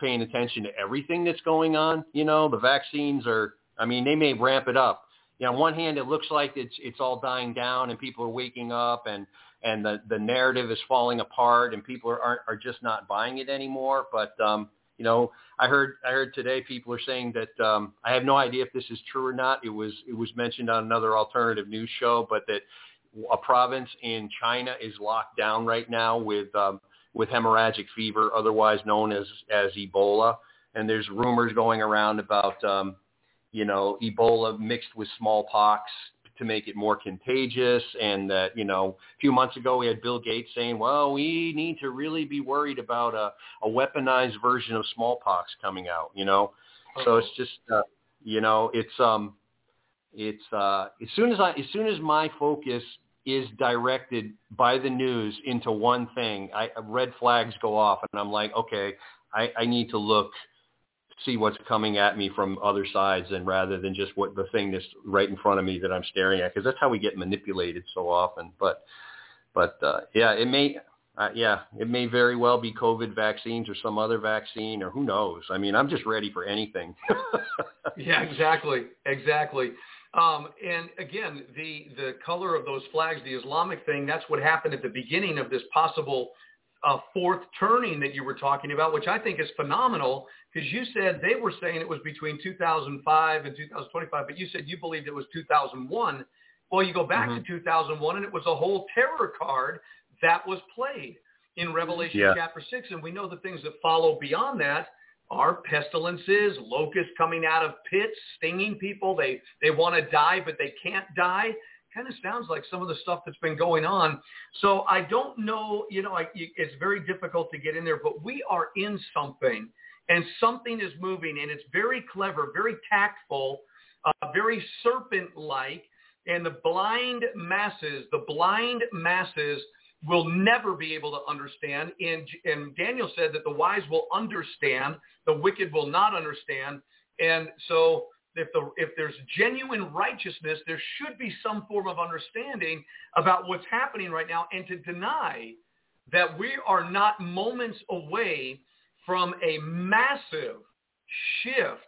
Speaker 4: paying attention to everything that's going on. You know, the vaccines are I mean, they may ramp it up. You know, on one hand, it looks like it's it's all dying down and people are waking up and and the the narrative is falling apart and people are aren't, are just not buying it anymore. But um, you know, I heard I heard today people are saying that um, I have no idea if this is true or not. It was it was mentioned on another alternative news show, but that a province in China is locked down right now with um, with hemorrhagic fever, otherwise known as as Ebola. And there's rumors going around about um, you know, Ebola mixed with smallpox to make it more contagious. And that, you know, a few months ago we had Bill Gates saying, well, we need to really be worried about a, a weaponized version of smallpox coming out, you know. So it's just, uh, you know, it's, um, it's, uh, as soon as I, as soon as my focus is directed by the news into one thing, I, red flags go off and I'm like, okay, I, I need to look see what's coming at me from other sides and rather than just what the thing that's right in front of me that I'm staring at because that's how we get manipulated so often. But but uh, yeah it may uh, yeah it may very well be covid vaccines or some other vaccine or who knows. I mean I'm just ready for anything.
Speaker 3: Yeah exactly exactly. Um, and again the the color of those flags the Islamic thing that's what happened at the beginning of this possible uh, fourth turning that you were talking about, which I think is phenomenal because you said they were saying it was between 2005 and 2025, but you said you believed it was 2001. Well, you go back mm-hmm. to 2001 and it was a whole terror card that was played in Revelation yeah. chapter 6. And we know the things that follow beyond that are pestilences, locusts coming out of pits, stinging people. They, they want to die, but they can't die kind of sounds like some of the stuff that's been going on. So I don't know, you know, I, it's very difficult to get in there, but we are in something and something is moving and it's very clever, very tactful, uh, very serpent-like. And the blind masses, the blind masses will never be able to understand. And, and Daniel said that the wise will understand, the wicked will not understand. And so if, the, if there's genuine righteousness, there should be some form of understanding about what's happening right now and to deny that we are not moments away from a massive shift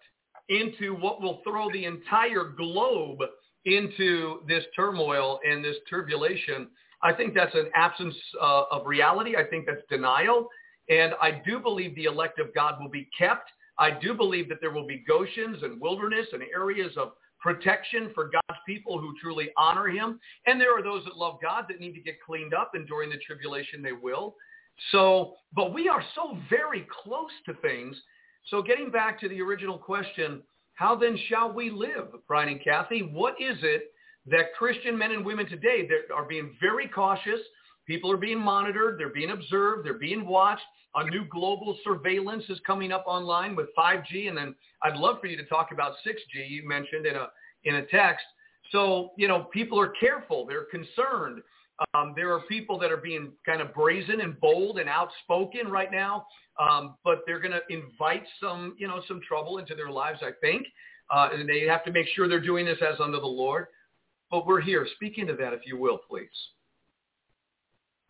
Speaker 3: into what will throw the entire globe into this turmoil and this turbulation. I think that's an absence uh, of reality. I think that's denial. And I do believe the elect of God will be kept. I do believe that there will be Goshens and wilderness and areas of protection for God's people who truly honor him. And there are those that love God that need to get cleaned up, and during the tribulation they will. So, but we are so very close to things. So getting back to the original question, how then shall we live, Brian and Cathy? What is it that Christian men and women today that are being very cautious? People are being monitored. They're being observed. They're being watched. A new global surveillance is coming up online with 5G. And then I'd love for you to talk about 6G you mentioned in a, in a text. So, you know, people are careful. They're concerned. Um, there are people that are being kind of brazen and bold and outspoken right now, um, but they're going to invite some, you know, some trouble into their lives, I think. Uh, and they have to make sure they're doing this as under the Lord. But we're here. Speak into that, if you will, please.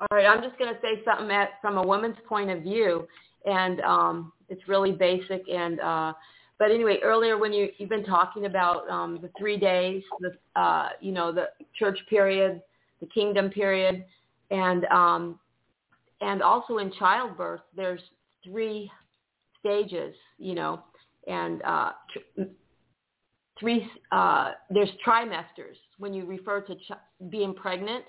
Speaker 5: All right, I'm just going to say something at, from a woman's point of view, and um, it's really basic. And uh, but anyway, earlier when you you've been talking about um, the three days, the uh, you know the church period, the kingdom period, and um, and also in childbirth, there's three stages, you know, and uh, three uh, there's trimesters when you refer to ch- being pregnant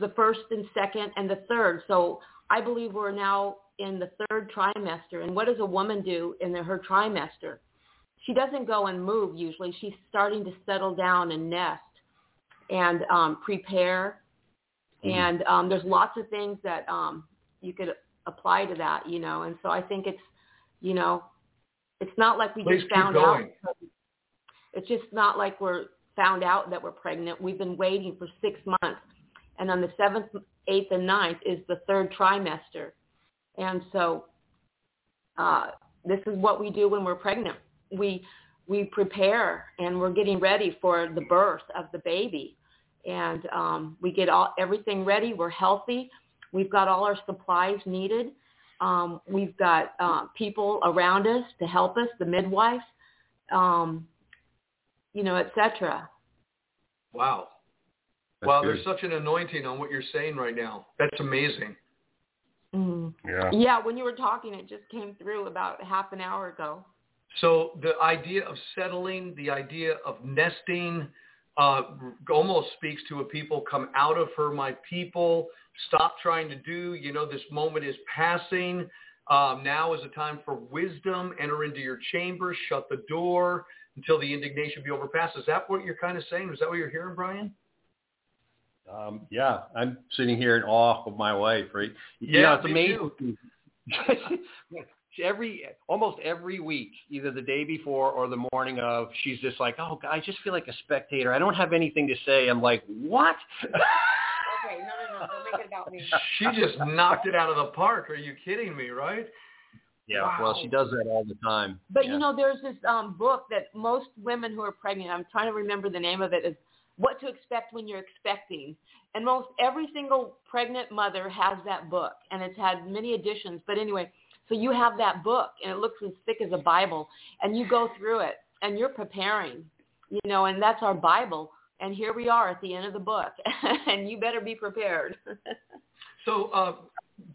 Speaker 5: the first and second and the third. So I believe we're now in the third trimester. And what does a woman do in the, her trimester? She doesn't go and move usually. She's starting to settle down and nest and um, prepare. Mm-hmm. And um, there's lots of things that um, you could apply to that, you know. And so I think it's, you know, it's not like we
Speaker 3: Please
Speaker 5: just found
Speaker 3: out.
Speaker 5: It's just not like we're found out that we're pregnant. We've been waiting for six months and on the seventh, eighth, and ninth is the third trimester. And so uh, this is what we do when we're pregnant. We we prepare and we're getting ready for the birth of the baby, and um, we get all everything ready. We're healthy. We've got all our supplies needed. Um, we've got uh, people around us to help us, the midwife, um, you know, etc.
Speaker 3: Wow.
Speaker 4: That's
Speaker 3: wow,
Speaker 4: good.
Speaker 3: there's such an anointing on what you're saying right now. That's amazing.
Speaker 5: Mm.
Speaker 4: Yeah.
Speaker 5: Yeah, when you were talking, it just came through about half an hour ago.
Speaker 3: So the idea of settling, the idea of nesting, uh, almost speaks to a people come out of her, my people. Stop trying to do. You know, this moment is passing. Um, now is a time for wisdom. Enter into your chamber. Shut the door until the indignation be overpassed. Is that what you're kind of saying? Is that what you're hearing, Brian?
Speaker 4: Um, yeah, I'm sitting here in awe of my wife, right? You
Speaker 3: Yeah,
Speaker 4: know, it's
Speaker 3: me
Speaker 4: amazing. every almost every week, either the day before or the morning of, she's just like, "Oh, I just feel like a spectator. I don't have anything to say." I'm like, "What?"
Speaker 5: Okay, no, no, no, don't make it about me.
Speaker 3: She just knocked it out of the park. Are you kidding me, right?
Speaker 4: yeah,
Speaker 5: Wow.
Speaker 4: well, she does that all the time.
Speaker 5: But
Speaker 4: yeah.
Speaker 5: you know, there's this um, book that most women who are pregnant, I'm trying to remember the name of it, is What to Expect When You're Expecting. And most every single pregnant mother has that book, and it's had many editions. But anyway, so you have that book, and it looks as thick as a Bible, and you go through it, and you're preparing, you know, and that's our Bible. And here we are at the end of the book, and you better be prepared.
Speaker 3: So, uh,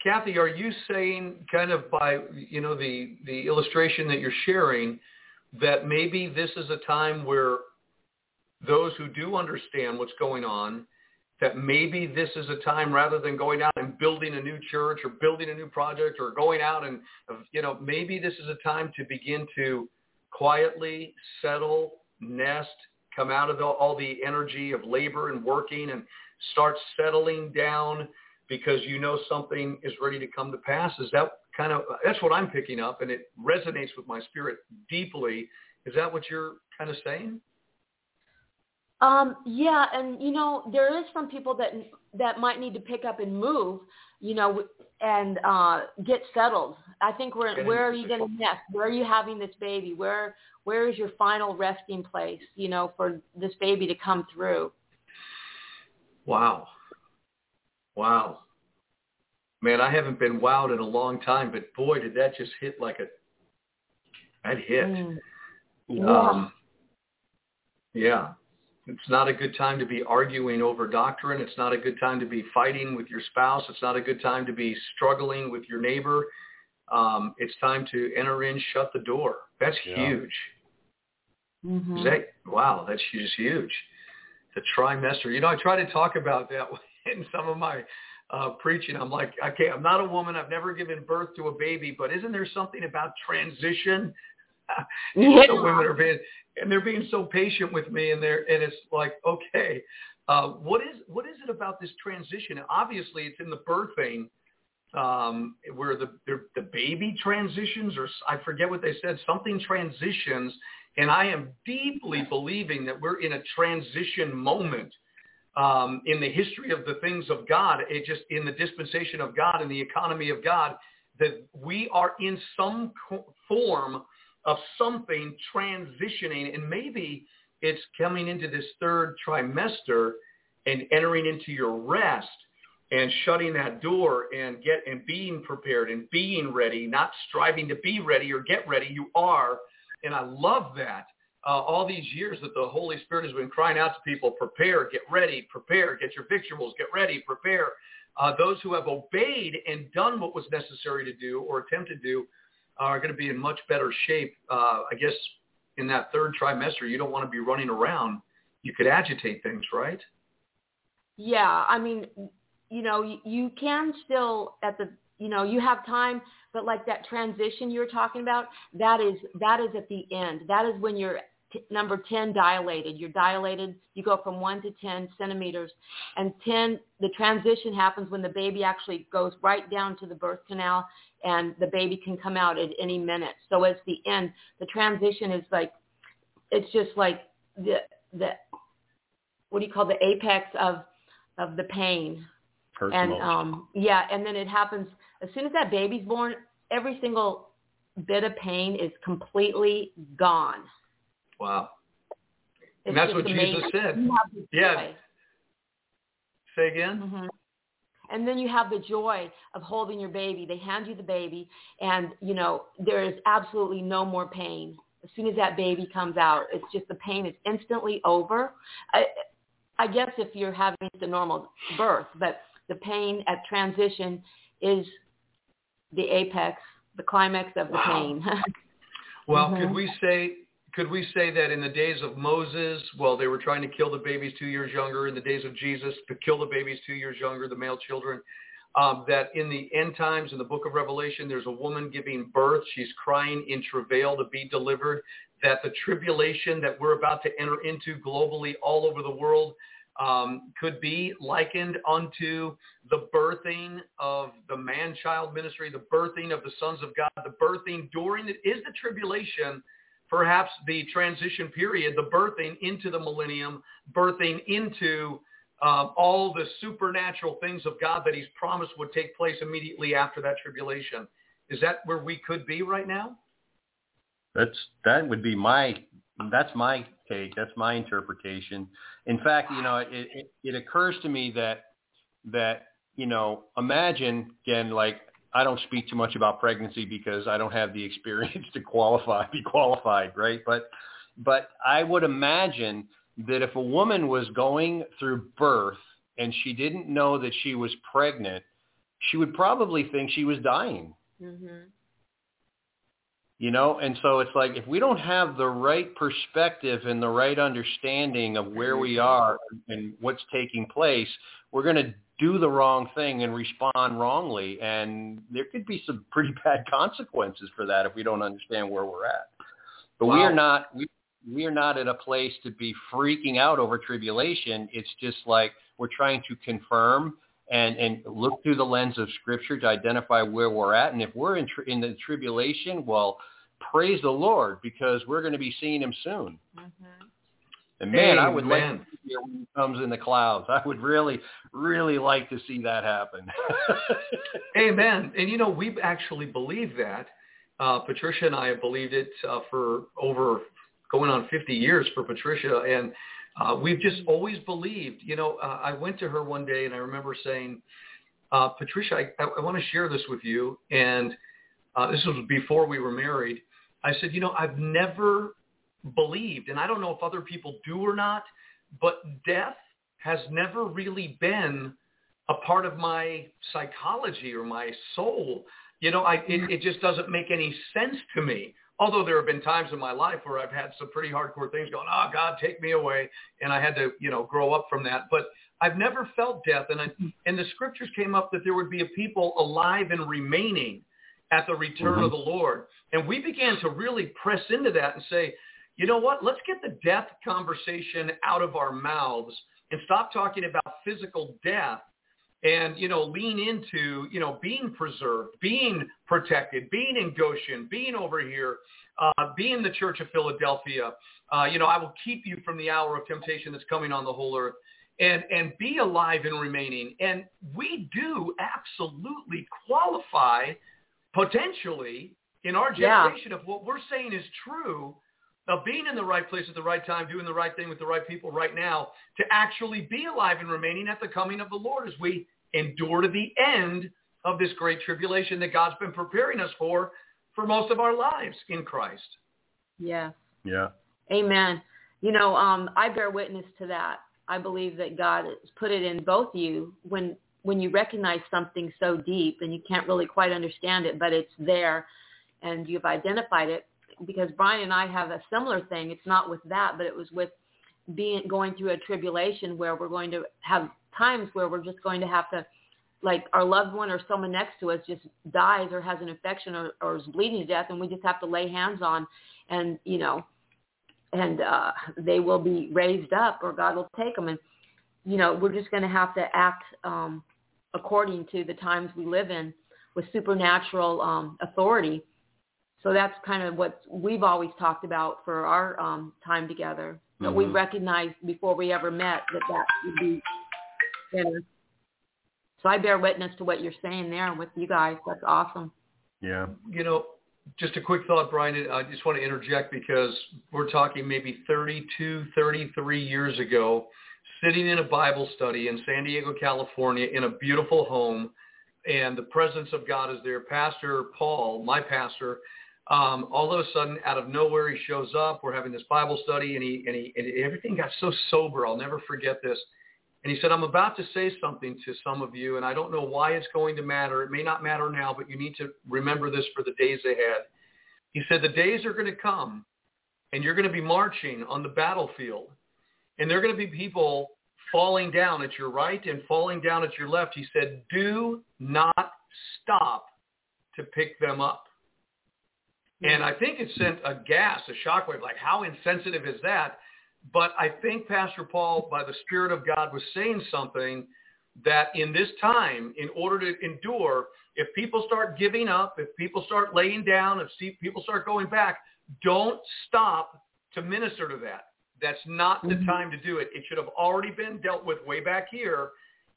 Speaker 3: Cathy, are you saying kind of by, you know, the, the illustration that you're sharing that maybe this is a time where those who do understand what's going on, that maybe this is a time rather than going out and building a new church or building a new project or going out and, you know, maybe this is a time to begin to quietly settle, nest, come out of the, all the energy of labor and working and start settling down because you know something is ready to come to pass. Is that kind of, that's what I'm picking up and it resonates with my spirit deeply. Is that what you're kind of saying?
Speaker 5: Um, yeah, and you know there is some people that that might need to pick up and move, you know, and uh, get settled. I think where where are you going to nest? Where are you having this baby? Where where is your final resting place? You know, for this baby to come through.
Speaker 3: Wow. Wow. Man, I haven't been wowed in a long time, but boy, did that just hit like a, that hit.
Speaker 5: Mm.
Speaker 3: Um, yeah. It's not a good time to be arguing over doctrine. It's not a good time to be fighting with your spouse. It's not a good time to be struggling with your neighbor. Um, it's time to enter in, shut the door. That's
Speaker 4: Yeah.
Speaker 3: huge.
Speaker 5: Mhm.
Speaker 3: Is that, wow, that's just huge. The trimester. You know, I try to talk about that in some of my uh, preaching. I'm like, okay, I'm not a woman. I've never given birth to a baby, but isn't there something about transition?
Speaker 5: Yeah.
Speaker 3: so women are being, and they're being so patient with me, and they're, and it's like, okay, uh, what is what is it about this transition? Obviously, it's in the birthing um, where the, the the baby transitions, or I forget what they said. Something transitions, and I am deeply believing that we're in a transition moment um, in the history of the things of God, it just in the dispensation of God and the economy of God, that we are in some form of something transitioning, and maybe it's coming into this third trimester and entering into your rest and shutting that door and get and being prepared and being ready, not striving to be ready or get ready. You are, and I love that. Uh, all these years that the Holy Spirit has been crying out to people, prepare, get ready, prepare, get your victuals, get ready, prepare. Uh, those who have obeyed and done what was necessary to do or attempt to do are going to be in much better shape. Uh, I guess in that third trimester, you don't want to be running around. You could agitate things, right?
Speaker 5: Yeah, I mean, you know, you, can still at the, you know, you have time, but like that transition you were talking about, that is that is at the end. That is when you're t- number 10 dilated. You're dilated. You go from 1 to 10 centimeters. And 10, the transition happens when the baby actually goes right down to the birth canal and the baby can come out at any minute. So it's the end. The transition is like, it's just like the, the, what do you call the apex of, of the pain
Speaker 4: Hurts
Speaker 5: and
Speaker 4: most.
Speaker 5: um yeah and then it happens as soon as that baby's born every single bit of pain is completely gone
Speaker 3: Wow.
Speaker 5: it's
Speaker 3: And that's what
Speaker 5: amazing.
Speaker 3: Jesus said.
Speaker 5: You have the
Speaker 3: Yeah. Say again?
Speaker 5: Mhm. And then you have the joy of holding your baby they hand you the baby and you know there is absolutely no more pain as soon as that baby comes out it's just the pain is instantly over i i guess if you're having the normal birth but the pain at transition is the apex the climax of the
Speaker 3: Wow.
Speaker 5: pain
Speaker 3: Well,
Speaker 5: Mhm.
Speaker 3: could we say could we say that in the days of Moses, well, they were trying to kill the babies two years younger. In the days of Jesus, to kill the babies two years younger, the male children. Um, that in the end times, in the book of Revelation, there's a woman giving birth. She's crying in travail to be delivered. That the tribulation that we're about to enter into globally all over the world um, could be likened unto the birthing of the man-child ministry, the birthing of the sons of God, the birthing during the, is the tribulation, perhaps the transition period, the birthing into the millennium, birthing into um, all the supernatural things of God that he's promised would take place immediately after that tribulation. Is that where we could be right now?
Speaker 4: That's that would be my that's my take. That's my interpretation. In fact, you know, it, it it occurs to me that that you know, imagine again, like I don't speak too much about pregnancy because I don't have the experience to qualify, be qualified, right? But but I would imagine that if a woman was going through birth and she didn't know that she was pregnant, she would probably think she was dying.
Speaker 5: Mhm
Speaker 4: you know and so it's like if we don't have the right perspective and the right understanding of where we are and what's taking place we're going to do the wrong thing and respond wrongly and there could be some pretty bad consequences for that if we don't understand where we're at. But we are not we we are not at a place to be freaking out over tribulation. It's just like we're trying to confirm and and look through the lens of scripture to identify where we're at. And if we're in in the tribulation well praise the lord because we're going to be seeing him soon.
Speaker 5: Mhm
Speaker 4: and man i would like
Speaker 3: Amen.
Speaker 4: to see it when he comes in the clouds i would really really like to see that happen
Speaker 3: Amen. And you know, we've actually believed that. Uh, Patricia and I have believed it uh, for over going on 50 years for Patricia. And uh, we've just always believed, you know, uh, I went to her one day and I remember saying, uh, Patricia, I, I, I want to share this with you. And uh, this was before we were married. I said, you know, I've never believed, and I don't know if other people do or not, but death has never really been a part of my psychology or my soul. You know, I, it, it just doesn't make any sense to me. Although there have been times in my life where I've had some pretty hardcore things going, oh, God, take me away. And I had to, you know, grow up from that. But I've never felt death. And, I, and the scriptures came up that there would be a people alive and remaining at the return mm-hmm. of the Lord. And we began to really press into that and say, you know what? Let's get the death conversation out of our mouths and stop talking about physical death and, you know, lean into, you know, being preserved, being protected, being in Goshen, being over here, uh, being the Church of Philadelphia. Uh, you know, I will keep you from the hour of temptation that's coming on the whole earth. and and be alive and remaining. And we do absolutely qualify potentially in our generation yeah. of what we're saying is true of being in the right place at the right time, doing the right thing with the right people right now, to actually be alive and remaining at the coming of the Lord as we endure to the end of this great tribulation that God's been preparing us for for most of our lives in Christ.
Speaker 5: Yeah.
Speaker 4: Yeah.
Speaker 5: Amen. You know, um, I bear witness to that. I believe that God has put it in both you when when you recognize something so deep and you can't really quite understand it, but it's there and you've identified it. Because Brian and I have a similar thing. It's not with that, but it was with being going through a tribulation where we're going to have times where we're just going to have to like our loved one or someone next to us just dies or has an infection or, or is bleeding to death and we just have to lay hands on and you know and uh they will be raised up or God will take them and you know we're just going to have to act um according to the times we live in with supernatural um authority so that's kind of what we've always talked about for our um time together but mm-hmm. we recognized before we ever met that that would be better so I bear witness to what you're saying there and with you guys. That's awesome.
Speaker 4: Yeah.
Speaker 3: You know, just a quick thought, Brian. I just want to interject because we're talking maybe 32, 33 years ago, sitting in a Bible study in San Diego, California, in a beautiful home, and the presence of God is there. Pastor Paul, my pastor, um, all of a sudden, out of nowhere, he shows up. We're having this Bible study, and he and he and everything got so sober. I'll never forget this. And he said, I'm about to say something to some of you, and I don't know why it's going to matter. It may not matter now, but you need to remember this for the days ahead. He said, the days are going to come, and you're going to be marching on the battlefield, and there are going to be people falling down at your right and falling down at your left. He said, do not stop to pick them up. And I think it sent a gas, a shockwave, like how insensitive is that? But I think Pastor Paul, by the Spirit of God, was saying something that in this time, in order to endure, if people start giving up, if people start laying down, if people start going back, don't stop to minister to that. That's not the mm-hmm. time to do it. It should have already been dealt with way back here,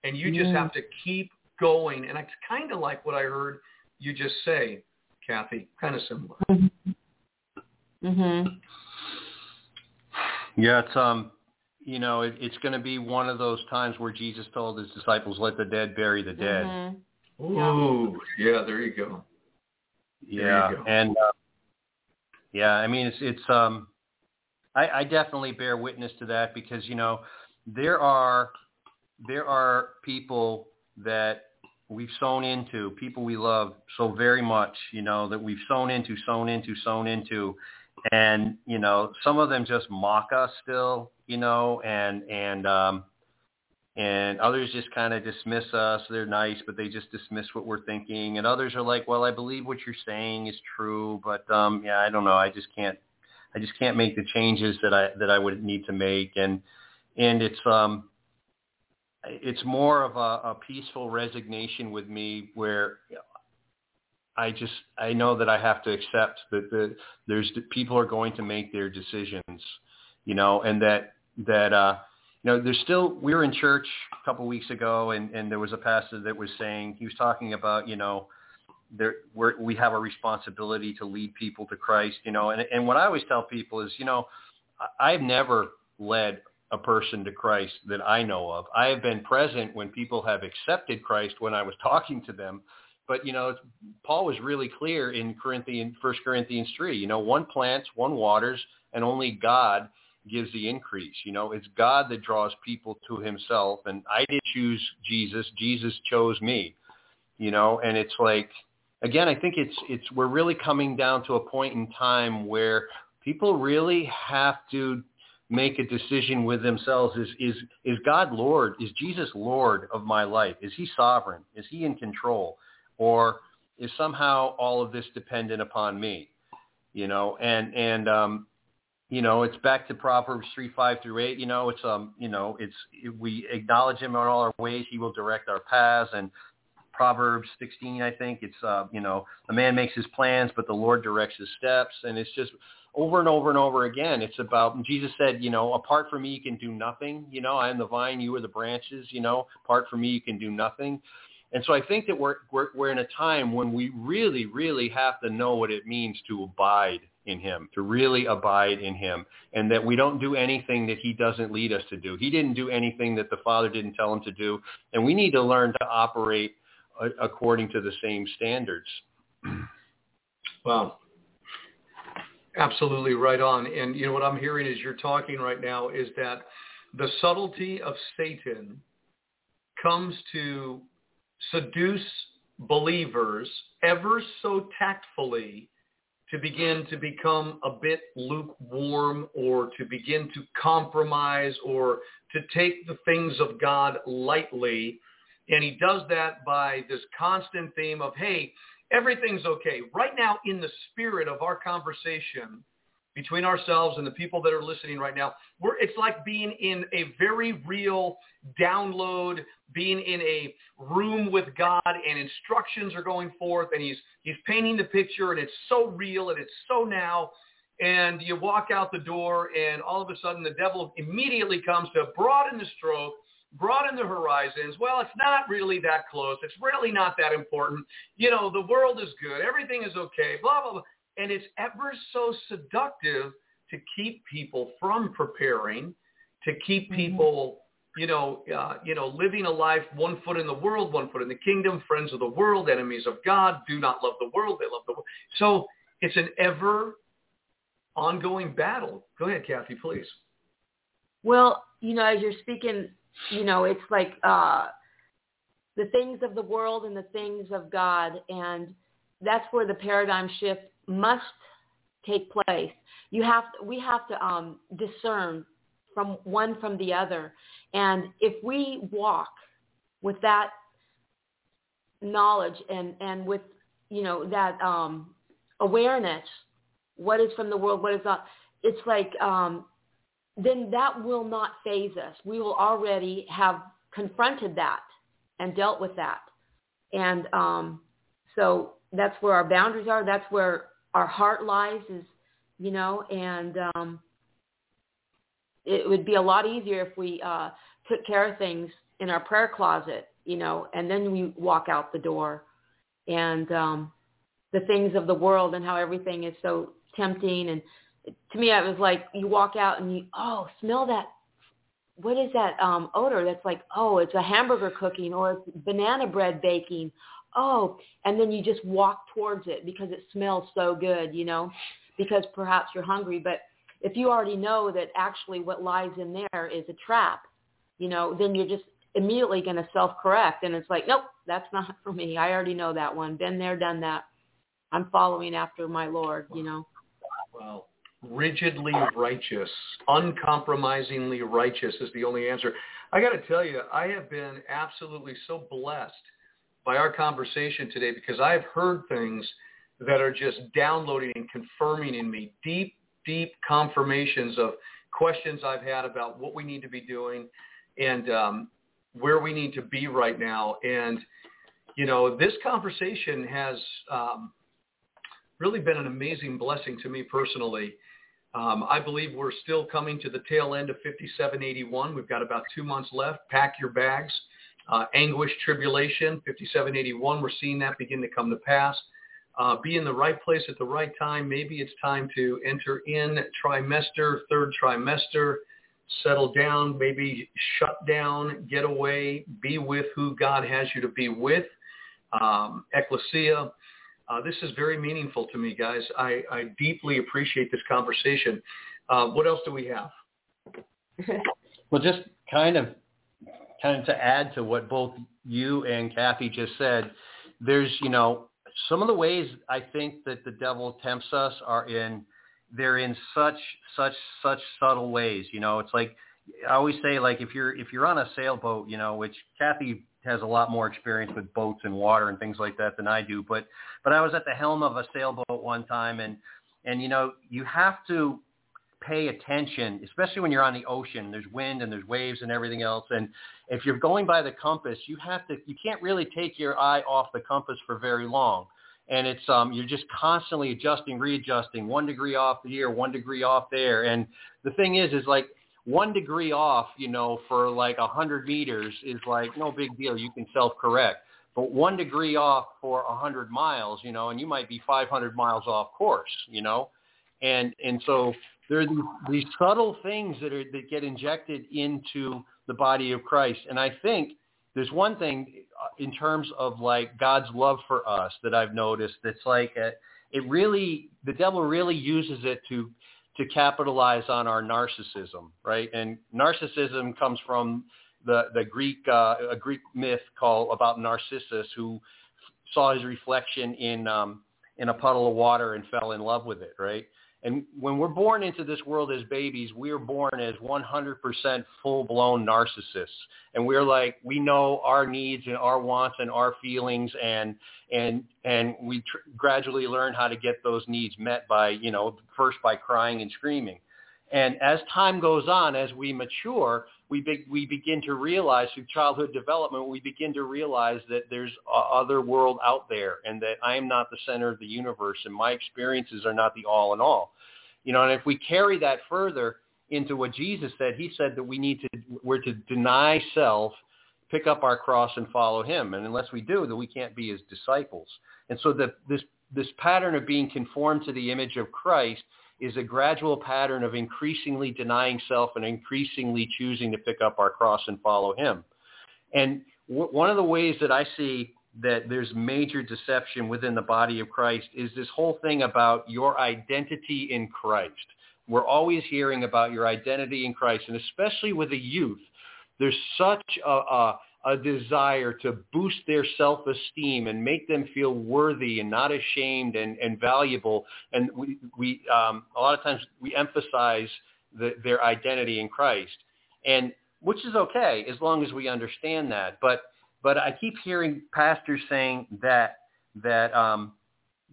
Speaker 3: and you just have to keep going. And it's kind of like what I heard you just say, Cathy, kind of similar.
Speaker 5: Mm-hmm. mm-hmm.
Speaker 4: Yeah, it's um, you know, it, it's going to be one of those times where Jesus told his disciples, "Let the dead bury the dead."
Speaker 3: Mm-hmm. Ooh, yeah, there you go.
Speaker 4: Yeah,
Speaker 3: you go.
Speaker 4: and uh, yeah, I mean, it's it's um, I, I definitely bear witness to that because you know there are there are people that we've sown into, people we love so very much, you know, that we've sown into, sown into, sown into, and you know some of them just mock us still you know and and um and others just kind of dismiss us. They're nice but they just dismiss what we're thinking. And others are like well i believe what you're saying is true but um yeah i don't know. I just can't i just can't make the changes that i that i would need to make. And and it's um it's more of a, a peaceful resignation with me where I just I know that I have to accept that the there's people are going to make their decisions, you know, and that that uh, you know there's still we were in church a couple of weeks ago and and there was a pastor that was saying he was talking about you know there we're, we have a responsibility to lead people to Christ, you know, and and what I always tell people is you know I've never led a person to Christ that I know of. I have been present when people have accepted Christ when I was talking to them but you know, Paul was really clear in Corinthian, First Corinthians three. You know, one plants, one waters, and only God gives the increase. You know, it's God that draws people to Himself, and I didn't choose Jesus. Jesus chose me. You know, and it's like, again, I think it's it's we're really coming down to a point in time where people really have to make a decision with themselves is is is God Lord is Jesus Lord of my life is he sovereign is he in control or is somehow all of this dependent upon me? You know, and and um, you know, it's back to Proverbs three five through eight. You know, it's um, you know, it's we acknowledge Him in all our ways; He will direct our paths. And Proverbs sixteen, I think it's uh, you know, a man makes his plans, but the Lord directs his steps. And it's just over and over and over again. It's about Jesus said, you know, apart from me you can do nothing. You know, I am the vine, you are the branches. You know, apart from me you can do nothing. And so I think that we're, we're we're in a time when we really, really have to know what it means to abide in him, to really abide in him, and that we don't do anything that he doesn't lead us to do. He didn't do anything that the Father didn't tell him to do, and we need to learn to operate according to the same standards.
Speaker 3: Wow. Absolutely right on. And you know what I'm hearing as you're talking right now is that the subtlety of Satan comes to seduce believers ever so tactfully to begin to become a bit lukewarm or to begin to compromise or to take the things of God lightly. And he does that by this constant theme of, hey, everything's okay. Right now, in the spirit of our conversation between ourselves and the people that are listening right now, we're, it's like being in a very real download, being in a room with God and instructions are going forth and he's, he's painting the picture and it's so real and it's so now. And you walk out the door and all of a sudden the devil immediately comes to broaden the stroke broaden the horizons. Well, it's not really that close. It's really not that important. You know, the world is good. Everything is okay, blah, blah, blah. And it's ever so seductive to keep people from preparing, to keep mm-hmm. people, you know, uh, you know, living a life one foot in the world, one foot in the kingdom, friends of the world, enemies of God, do not love the world, they love the world. So it's an ever ongoing battle. Go ahead, Cathy, please.
Speaker 5: Well, you know, as you're speaking, you know, it's like uh, the things of the world and the things of God, and that's where the paradigm shift must take place. You have to, we have to um, discern from one from the other, and if we walk with that knowledge and and with you know that um, awareness, what is from the world, what is not. It's like um, then that will not faze us. We will already have confronted that and dealt with that. And um, so that's where our boundaries are. That's where our heart lies is, you know, and um, it would be a lot easier if we uh, took care of things in our prayer closet, you know, and then we walk out the door. And um, the things of the world and how everything is so tempting and to me, it was like you walk out and you, oh, smell that. What is that um, odor? That's like, oh, it's a hamburger cooking or it's banana bread baking. Oh, and then you just walk towards it because it smells so good, you know, because perhaps you're hungry. But if you already know that actually what lies in there is a trap, you know, then you're just immediately going to self-correct. And it's like, nope, that's not for me. I already know that one. Been there, done that. I'm following after my Lord, you know.
Speaker 3: Well, rigidly righteous, uncompromisingly righteous is the only answer. I got to tell you, I have been absolutely so blessed by our conversation today because I've heard things that are just downloading and confirming in me deep, deep confirmations of questions I've had about what we need to be doing and um, where we need to be right now. And, you know, this conversation has um, really been an amazing blessing to me personally. Um, I believe we're still coming to the tail end of 5781. We've got about two months left. Pack your bags. Uh, anguish, tribulation, 5781. We're seeing that begin to come to pass. Uh, be in the right place at the right time. Maybe it's time to enter in trimester, third trimester, settle down, maybe shut down, get away, be with who God has you to be with. Um, ecclesia, uh, this is very meaningful to me, guys. I, I deeply appreciate this conversation. Uh, what else do we have?
Speaker 4: well, just kind of, kind of to add to what both you and Cathy just said, there's, you know, some of the ways I think that the devil tempts us are in, they're in such, such, such subtle ways. You know, it's like, I always say like if you're if you're on a sailboat, you know, which Cathy has a lot more experience with boats and water and things like that than I do. But but I was at the helm of a sailboat one time, and and you know you have to pay attention, especially when you're on the ocean. There's wind and there's waves and everything else. And if you're going by the compass, you have to you can't really take your eye off the compass for very long. and it's um you're just constantly adjusting, readjusting, one degree off here, one degree off there, and the thing is, is like one degree off, you know, for like a hundred meters is like no big deal. You can self-correct. But one degree off for a hundred miles, you know, and you might be 500 miles off course, you know, and and so there are these, subtle things that are that get injected into the body of Christ, and I think there's one thing uh, in terms of like God's love for us that I've noticed that's like a, it really the devil really uses it to to capitalize on our narcissism, right? And narcissism comes from the the Greek uh, a Greek myth called about Narcissus who saw his reflection in um, in a puddle of water and fell in love with it, right? And when we're born into this world as babies, we're born as 100% full-blown narcissists. And we're like, we know our needs and our wants and our feelings, and and and we tr- gradually learn how to get those needs met by, you know, first by crying and screaming. And as time goes on, as we mature, we, be, we begin to realize through childhood development, we begin to realize that there's a other world out there and that I am not the center of the universe and my experiences are not the all in all. You know, and if we carry that further into what Jesus said, he said that we need to, we're to deny self, pick up our cross and follow him. And unless we do, then we can't be his disciples. And so the, this, this pattern of being conformed to the image of Christ is a gradual pattern of increasingly denying self and increasingly choosing to pick up our cross and follow him. And w- one of the ways that I see that there's major deception within the body of Christ is this whole thing about your identity in Christ. We're always hearing about your identity in Christ, and especially with the youth, there's such a, a, a desire to boost their self-esteem and make them feel worthy and not ashamed and, and valuable. And we, we um, a lot of times we emphasize the, their identity in Christ, and which is okay as long as we understand that. But but I keep hearing pastors saying that that um,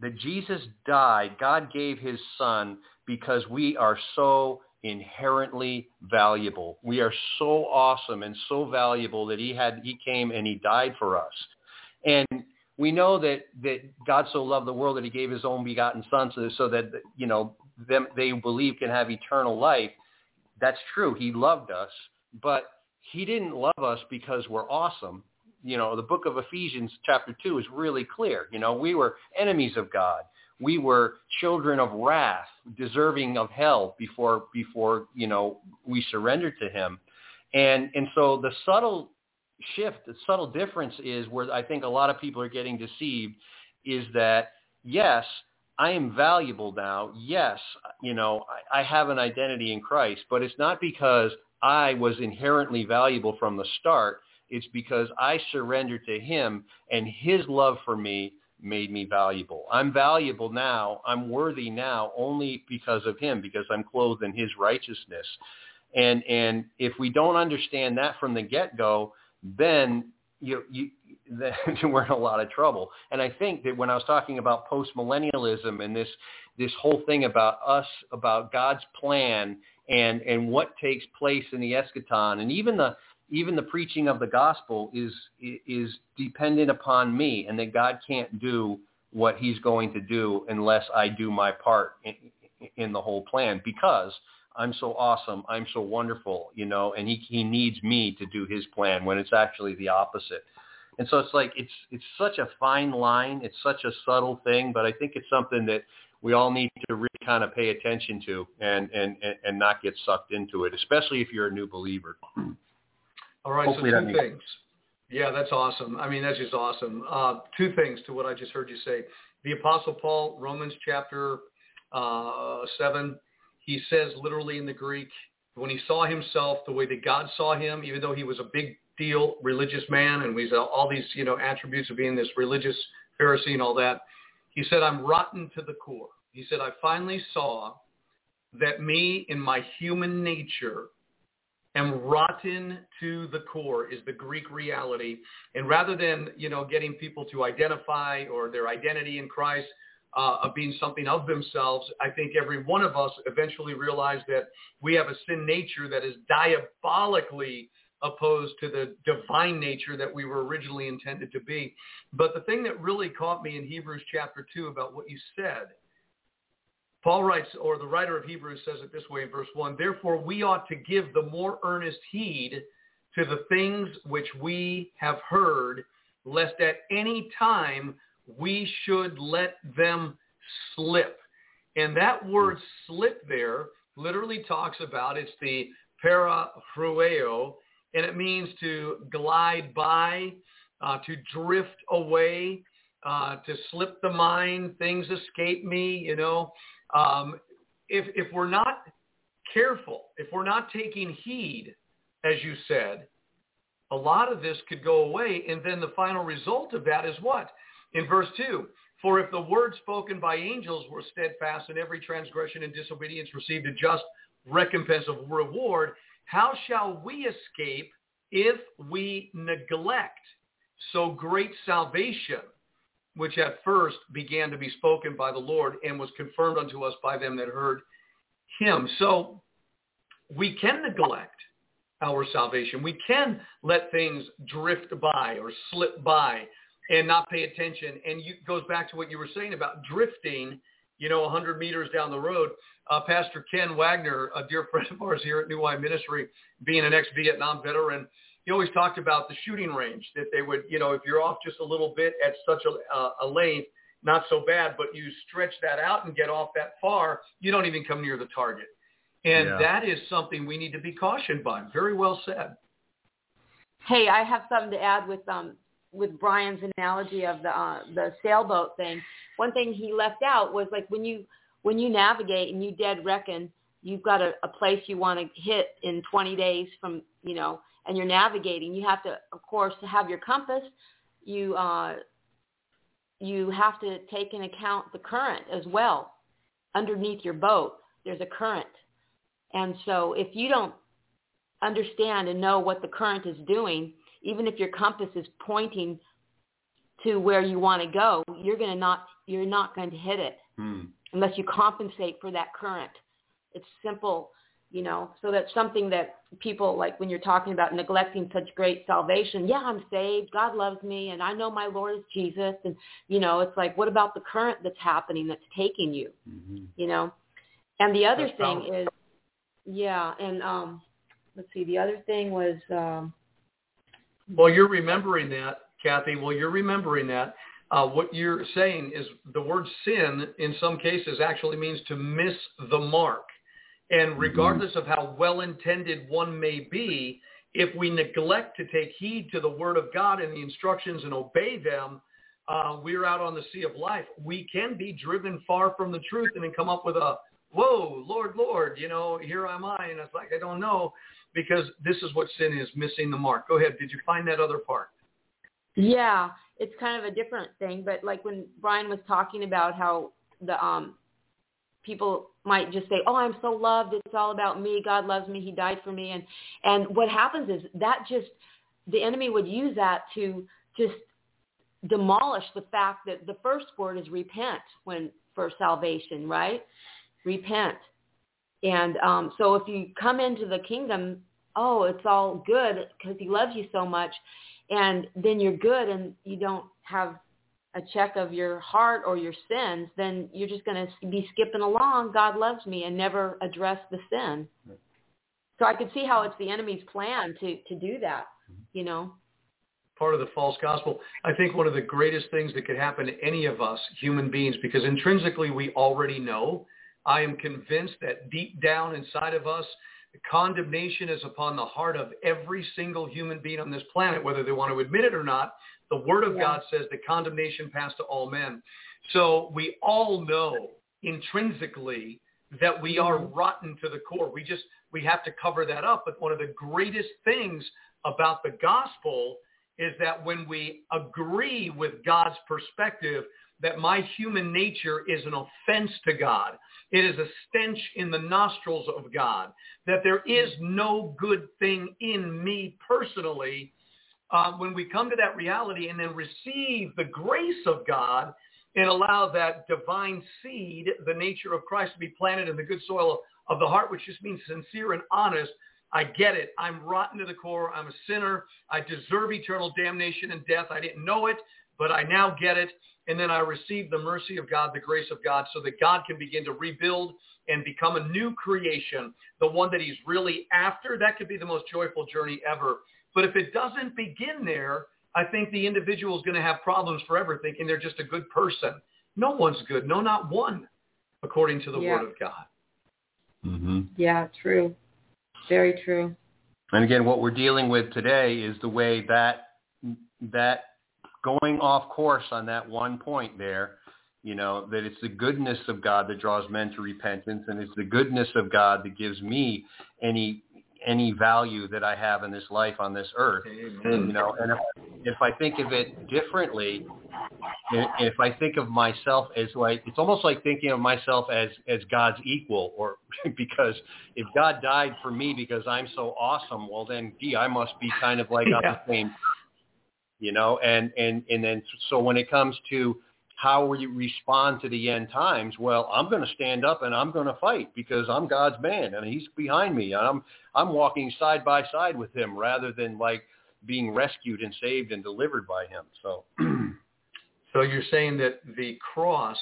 Speaker 4: that Jesus died, God gave His Son because we are so inherently valuable. We are so awesome and so valuable that he had he came and he died for us. And we know that that God so loved the world that he gave his own begotten son so, so that you know them they believe can have eternal life. That's true. He loved us, but he didn't love us because we're awesome. You know, the book of Ephesians chapter 2 is really clear. You know, we were enemies of God we were children of wrath, deserving of hell before before you know we surrendered to Him, and and so the subtle shift, the subtle difference is where I think a lot of people are getting deceived, is that yes, I am valuable now. Yes, you know I, I have an identity in Christ, but it's not because I was inherently valuable from the start. It's because I surrendered to Him and His love for me made me valuable. I'm valuable now. I'm worthy now only because of him, because I'm clothed in his righteousness. And and if we don't understand that from the get-go, then you you then we're in a lot of trouble. And I think that when I was talking about post-millennialism and this this whole thing about us, about God's plan and and what takes place in the eschaton, and even the even the preaching of the gospel is is dependent upon me and that God can't do what he's going to do unless I do my part in, in the whole plan because I'm so awesome, I'm so wonderful, you know, and he he needs me to do his plan when it's actually the opposite. And so it's like it's it's such a fine line, it's such a subtle thing, but I think it's something that we all need to really kind of pay attention to and and and not get sucked into it, especially if you're a new believer.
Speaker 3: All right, Hopefully so two things. Yeah, that's awesome. I mean, that's just awesome. Uh, two things to what I just heard you say. The Apostle Paul, Romans chapter uh, 7, he says literally in the Greek, when he saw himself the way that God saw him, even though he was a big deal religious man and he's all these, you know, attributes of being this religious Pharisee and all that, he said, I'm rotten to the core. He said, I finally saw that me in my human nature am rotten to the core is the Greek reality. And rather than, you know, getting people to identify or their identity in Christ uh, of being something of themselves, I think every one of us eventually realized that we have a sin nature that is diabolically opposed to the divine nature that we were originally intended to be. But the thing that really caught me in Hebrews chapter 2 about what you said, Paul writes, or the writer of Hebrews says it this way in verse 1, Therefore we ought to give the more earnest heed to the things which we have heard, lest at any time we should let them slip. And that word slip there literally talks about, it's the paraphreo, and it means to glide by, uh, to drift away, uh, to slip the mind, things escape me, you know. Um, if, if we're not careful, if we're not taking heed, as you said, a lot of this could go away. And then the final result of that is what? In verse 2, for if the word spoken by angels were steadfast and every transgression and disobedience received a just recompense of reward, how shall we escape if we neglect so great salvation, which at first began to be spoken by the Lord and was confirmed unto us by them that heard him? So we can neglect our salvation. We can let things drift by or slip by and not pay attention. And it goes back to what you were saying about drifting, you know, 100 meters down the road. Uh, Pastor Ken Wagner, a dear friend of ours here at New Wine Ministry, being an ex-Vietnam veteran, he always talked about the shooting range, that they would, you know, if you're off just a little bit at such a, uh, a length, not so bad, but you stretch that out and get off that far, you don't even come near the target. And yeah. that is something we need to be cautioned by. Very well said.
Speaker 5: Hey, I have something to add with um with Brian's analogy of the uh, the sailboat thing. One thing he left out was like when you when you navigate and you dead reckon you've got a, a place you want to hit in 20 days from you know and you're navigating you have to of course to have your compass you uh you have to take into account the current as well underneath your boat there's a current and so if you don't understand and know what the current is doing, even if your compass is pointing to where you want to go, you're going to not you're not going to hit it hmm. unless you compensate for that current. It's simple, you know. So that's something that people like when you're talking about neglecting such great salvation. Yeah, I'm saved. God loves me, and I know my Lord is Jesus. And you know, it's like, what about the current that's happening that's taking you? Mm-hmm. You know. And the other that's thing powerful. is yeah, and um, let's see. The other thing was. Um,
Speaker 3: well, you're remembering that, Cathy. Well, you're remembering that. Uh, what you're saying is the word sin in some cases actually means to miss the mark. And mm-hmm. regardless mm-hmm. of how well-intended one may be, if we neglect to take heed to the word of God and the instructions and obey them, uh, we're out on the sea of life. We can be driven far from the truth and then come up with a whoa, Lord, Lord, you know, here am I. And it's like, I don't know because this is what sin is, missing the mark. Go ahead. Did you find that other part?
Speaker 5: Yeah, it's kind of a different thing. But like when Brian was talking about how the um people might just say, "Oh, I'm so loved. It's all about me. God loves me. He died for me." And and what happens is that just the enemy would use that to just demolish the fact that the first word is repent when for salvation, right? repent. And um, so if you come into the kingdom, oh, it's all good because he loves you so much. And then you're good and you don't have a check of your heart or your sins, then you're just going to be skipping along. God loves me and never address the sin. So I could see how it's the enemy's plan to, to do that, you know
Speaker 3: part of the false gospel. I think one of the greatest things that could happen to any of us human beings, because intrinsically we already know I am convinced that deep down inside of us, condemnation is upon the heart of every single human being on this planet, whether they want to admit it or not. The Word of yeah. God says that condemnation passed to all men. So we all know intrinsically that we are mm-hmm. rotten to the core. We just, we have to cover that up. But one of the greatest things about the gospel is that when we agree with God's perspective, that my human nature is an offense to God. It is a stench in the nostrils of God. That there is no good thing in me personally. Uh, when we come to that reality and then receive the grace of God and allow that divine seed, the nature of Christ, to be planted in the good soil of the heart, which just means sincere and honest, I get it. I'm rotten to the core. I'm a sinner. I deserve eternal damnation and death. I didn't know it, but I now get it. And then I receive the mercy of God, the grace of God, so that God can begin to rebuild and become a new creation, the one that he's really after. That could be the most joyful journey ever. But if it doesn't begin there, I think the individual is going to have problems forever thinking they're just a good person. No one's good. No, not one, according to the
Speaker 5: Yeah.
Speaker 3: word of God.
Speaker 4: Mm-hmm.
Speaker 5: Yeah, true. Very true.
Speaker 4: And again, what we're dealing with today is the way that that going off course on that one point there, you know, that it's the goodness of God that draws men to repentance, and it's the goodness of God that gives me any any value that I have in this life on this earth. You know, and if, if I think of it differently, if I think of myself as like, it's almost like thinking of myself as as God's equal, or because if God died for me because I'm so awesome, well then, gee, I must be kind of like on the same, you know, and and and then so when it comes to how we respond to the end times, well, I'm going to stand up and I'm going to fight because I'm God's man and He's behind me, I'm I'm walking side by side with Him rather than like being rescued and saved and delivered by Him. So.
Speaker 3: So you're saying that the cross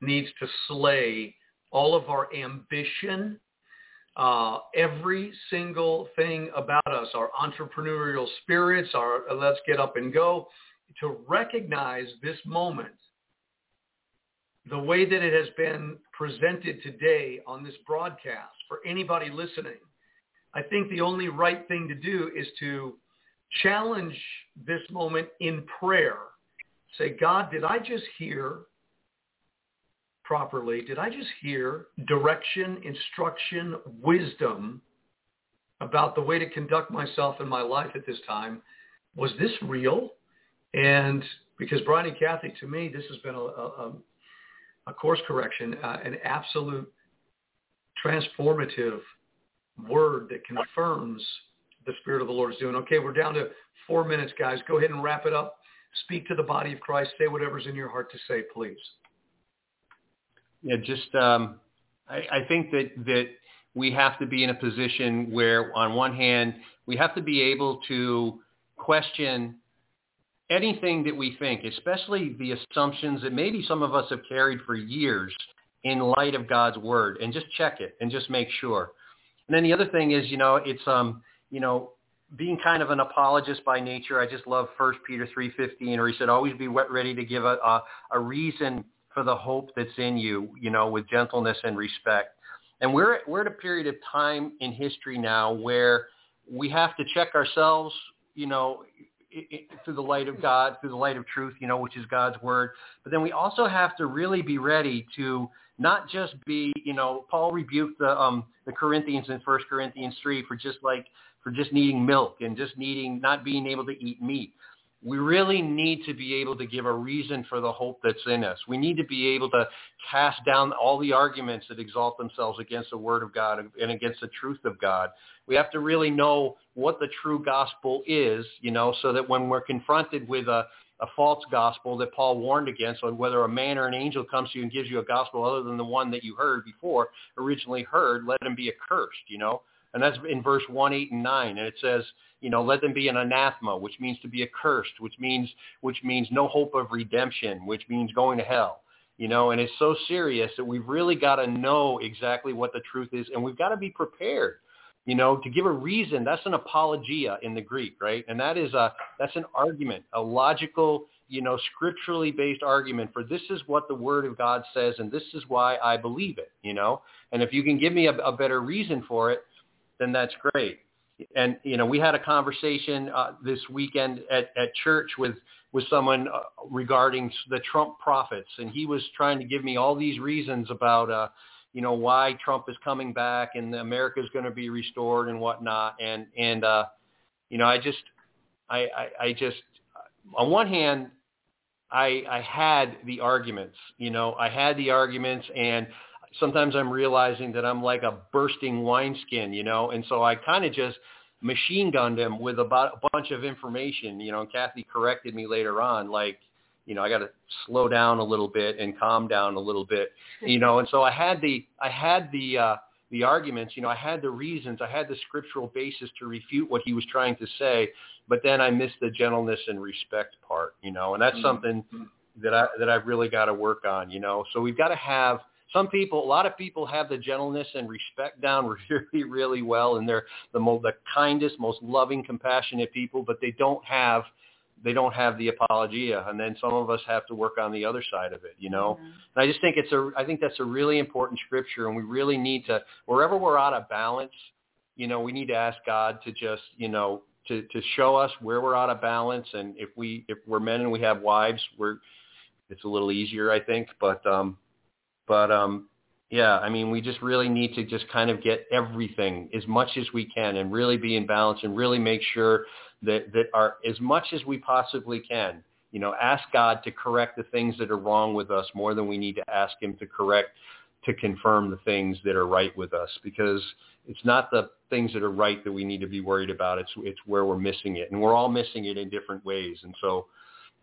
Speaker 3: needs to slay all of our ambition, uh, every single thing about us, our entrepreneurial spirits, our let's get up and go, to recognize this moment, the way that it has been presented today on this broadcast for anybody listening. I think the only right thing to do is to challenge this moment in prayer say, God, did I just hear properly? Did I just hear direction, instruction, wisdom about the way to conduct myself in my life at this time? Was this real? And because Brian and Cathy, to me, this has been a, a, a course correction, uh, an absolute transformative word that confirms the Spirit of the Lord is doing. Okay, we're down to four minutes, guys. Go ahead and wrap it up speak to the body of Christ. Say whatever's in your heart to say, please.
Speaker 4: Yeah, just um, I, I think that that we have to be in a position where, on one hand, we have to be able to question anything that we think, especially the assumptions that maybe some of us have carried for years in light of God's word, and just check it and just make sure. And then the other thing is, you know, it's um, you know, being kind of an apologist by nature, I just love 1 Peter 3.15, or he said, always be ready to give a, a, a reason for the hope that's in you, you know, with gentleness and respect. And we're, we're at a period of time in history now where we have to check ourselves, you know, through the light of God, through the light of truth, you know, which is God's word. But then we also have to really be ready to not just be, you know, Paul rebuked the um, the Corinthians in First Corinthians 3 for just like for just needing milk and just needing not being able to eat meat. We really need to be able to give a reason for the hope that's in us. We need to be able to cast down all the arguments that exalt themselves against the word of God and against the truth of God. We have to really know what the true gospel is, you know, so that when we're confronted with a, a false gospel that Paul warned against, or whether a man or an angel comes to you and gives you a gospel other than the one that you heard before, originally heard, let him be accursed, you know. And that's in verse 1, 8, and 9. And it says, you know, let them be an anathema, which means to be accursed, which means which means no hope of redemption, which means going to hell. You know, and it's so serious that we've really got to know exactly what the truth is, and we've got to be prepared. You know, to give a reason. That's an apologia in the Greek, right? And that is a that's an argument, a logical, you know, scripturally based argument for this is what the Word of God says, and this is why I believe it. You know, and if you can give me a, a better reason for it, then that's great. And you know, we had a conversation uh, this weekend at, at church with with someone uh, regarding the Trump prophets, and he was trying to give me all these reasons about uh, you know why Trump is coming back and America is going to be restored and whatnot. And and uh, you know, I just I, I I just on one hand. I, I had the arguments, you know, I had the arguments and sometimes I'm realizing that I'm like a bursting wineskin, you know, and so I kind of just machine gunned him with about a bunch of information, you know, and Cathy corrected me later on, like, you know, I got to slow down a little bit and calm down a little bit, you know, and so I had the, I had the, uh, the arguments, you know, I had the reasons, I had the scriptural basis to refute what he was trying to say, but then I missed the gentleness and respect part, you know, and that's mm-hmm. something that I that I've really got to work on, you know. So we've got to have some people, a lot of people have the gentleness and respect down really, really well, and they're the most, the kindest, most loving, compassionate people, but they don't have they don't have the apologia and then some of us have to work on the other side of it you know mm-hmm. and i just think it's a i think that's a really important scripture and we really need to wherever we're out of balance you know we need to ask god to just you know to to show us where we're out of balance and if we if we're men and we have wives we're it's a little easier i think but um but um yeah, I mean, we just really need to just kind of get everything as much as we can and really be in balance and really make sure that, that are as much as we possibly can, you know, ask God to correct the things that are wrong with us more than we need to ask him to correct, to confirm the things that are right with us because it's not the things that are right that we need to be worried about. It's, it's where we're missing it and we're all missing it in different ways. And so,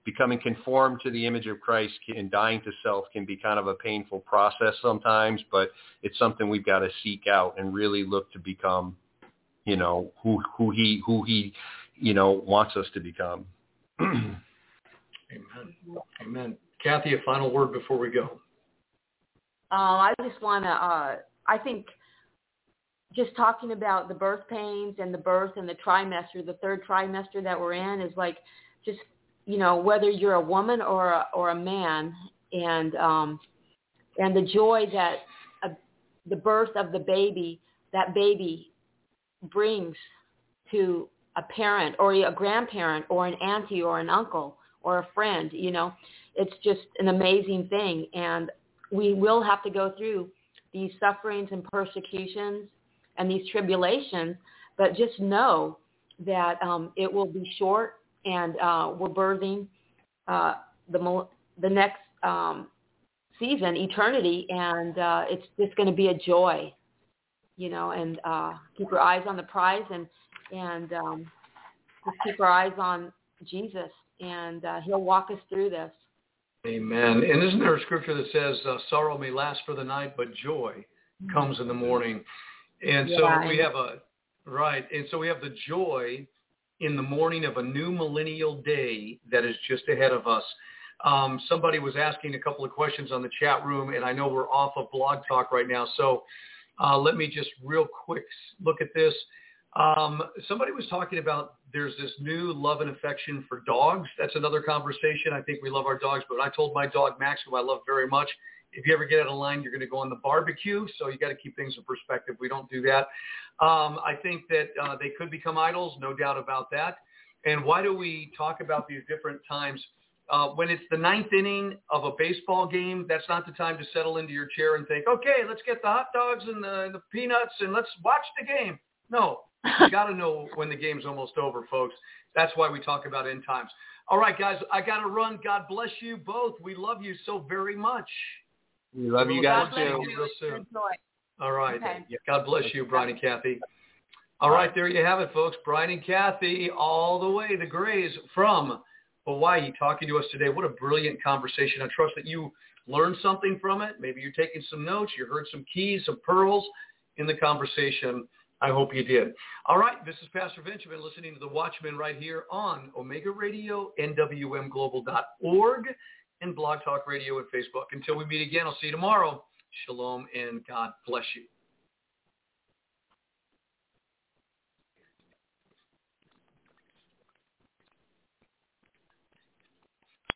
Speaker 4: becoming conformed to the image of Christ and dying to self can be kind of a painful process sometimes, but it's something we've got to seek out and really look to become, you know, who who he who he, you know, wants us to become.
Speaker 3: Amen. Amen. Cathy, a final word before we go.
Speaker 5: Uh, I just want to. Uh, I think just talking about the birth pains and the birth and the trimester, the third trimester that we're in, is like just you know, whether you're a woman or a, or a man, and um, and the joy that a, the birth of the baby, that baby brings to a parent or a grandparent or an auntie or an uncle or a friend, you know, it's just an amazing thing. And we will have to go through these sufferings and persecutions and these tribulations, but just know that um, it will be short and uh, we're birthing uh, the the next um, season, eternity, and uh, it's just going to be a joy, you know. And uh, keep your eyes on the prize, and and um, just keep our eyes on Jesus, and uh, He'll walk us through this.
Speaker 3: Amen. And isn't there a scripture that says, uh, "Sorrow may last for the night, but joy comes in the morning"? And so we have a right, and so we have the joy in the morning of a new millennial day that is just ahead of us. Um, somebody was asking a couple of questions on the chat room, and I know we're off of Blog Talk right now, so uh, let me just real quick look at this. Um, somebody was talking about there's this new love and affection for dogs. That's another conversation. I think we love our dogs, but I told my dog Max, who I love very much, if you ever get out of line, you're going to go on the barbecue. So you got to keep things in perspective. We don't do that. Um, I think that uh, they could become idols, no doubt about that. And why do we talk about these different times? Uh, when it's the ninth inning of a baseball game, that's not the time to settle into your chair and think, okay, let's get the hot dogs and the, and the peanuts and let's watch the game. No, you got to know when the game's almost over, folks. That's why we talk about end times. All right, guys, I got to run. God bless you both. We love you so very much.
Speaker 4: We love you guys
Speaker 5: too. Real soon.
Speaker 3: All right. Okay. God bless you, Brian and Cathy. All right, there you have it, folks. Brian and Cathy, all the way, the Grays from Hawaii, talking to us today. What a brilliant conversation. I trust that you learned something from it. Maybe you're taking some notes. You heard some keys, some pearls in the conversation. I hope you did. All right, this is Pastor Vince. You've been listening to The Watchman right here on Omega Radio, NWMGlobal.org and Blog Talk Radio and Facebook. Until we meet again, I'll see you tomorrow. Shalom and God bless you.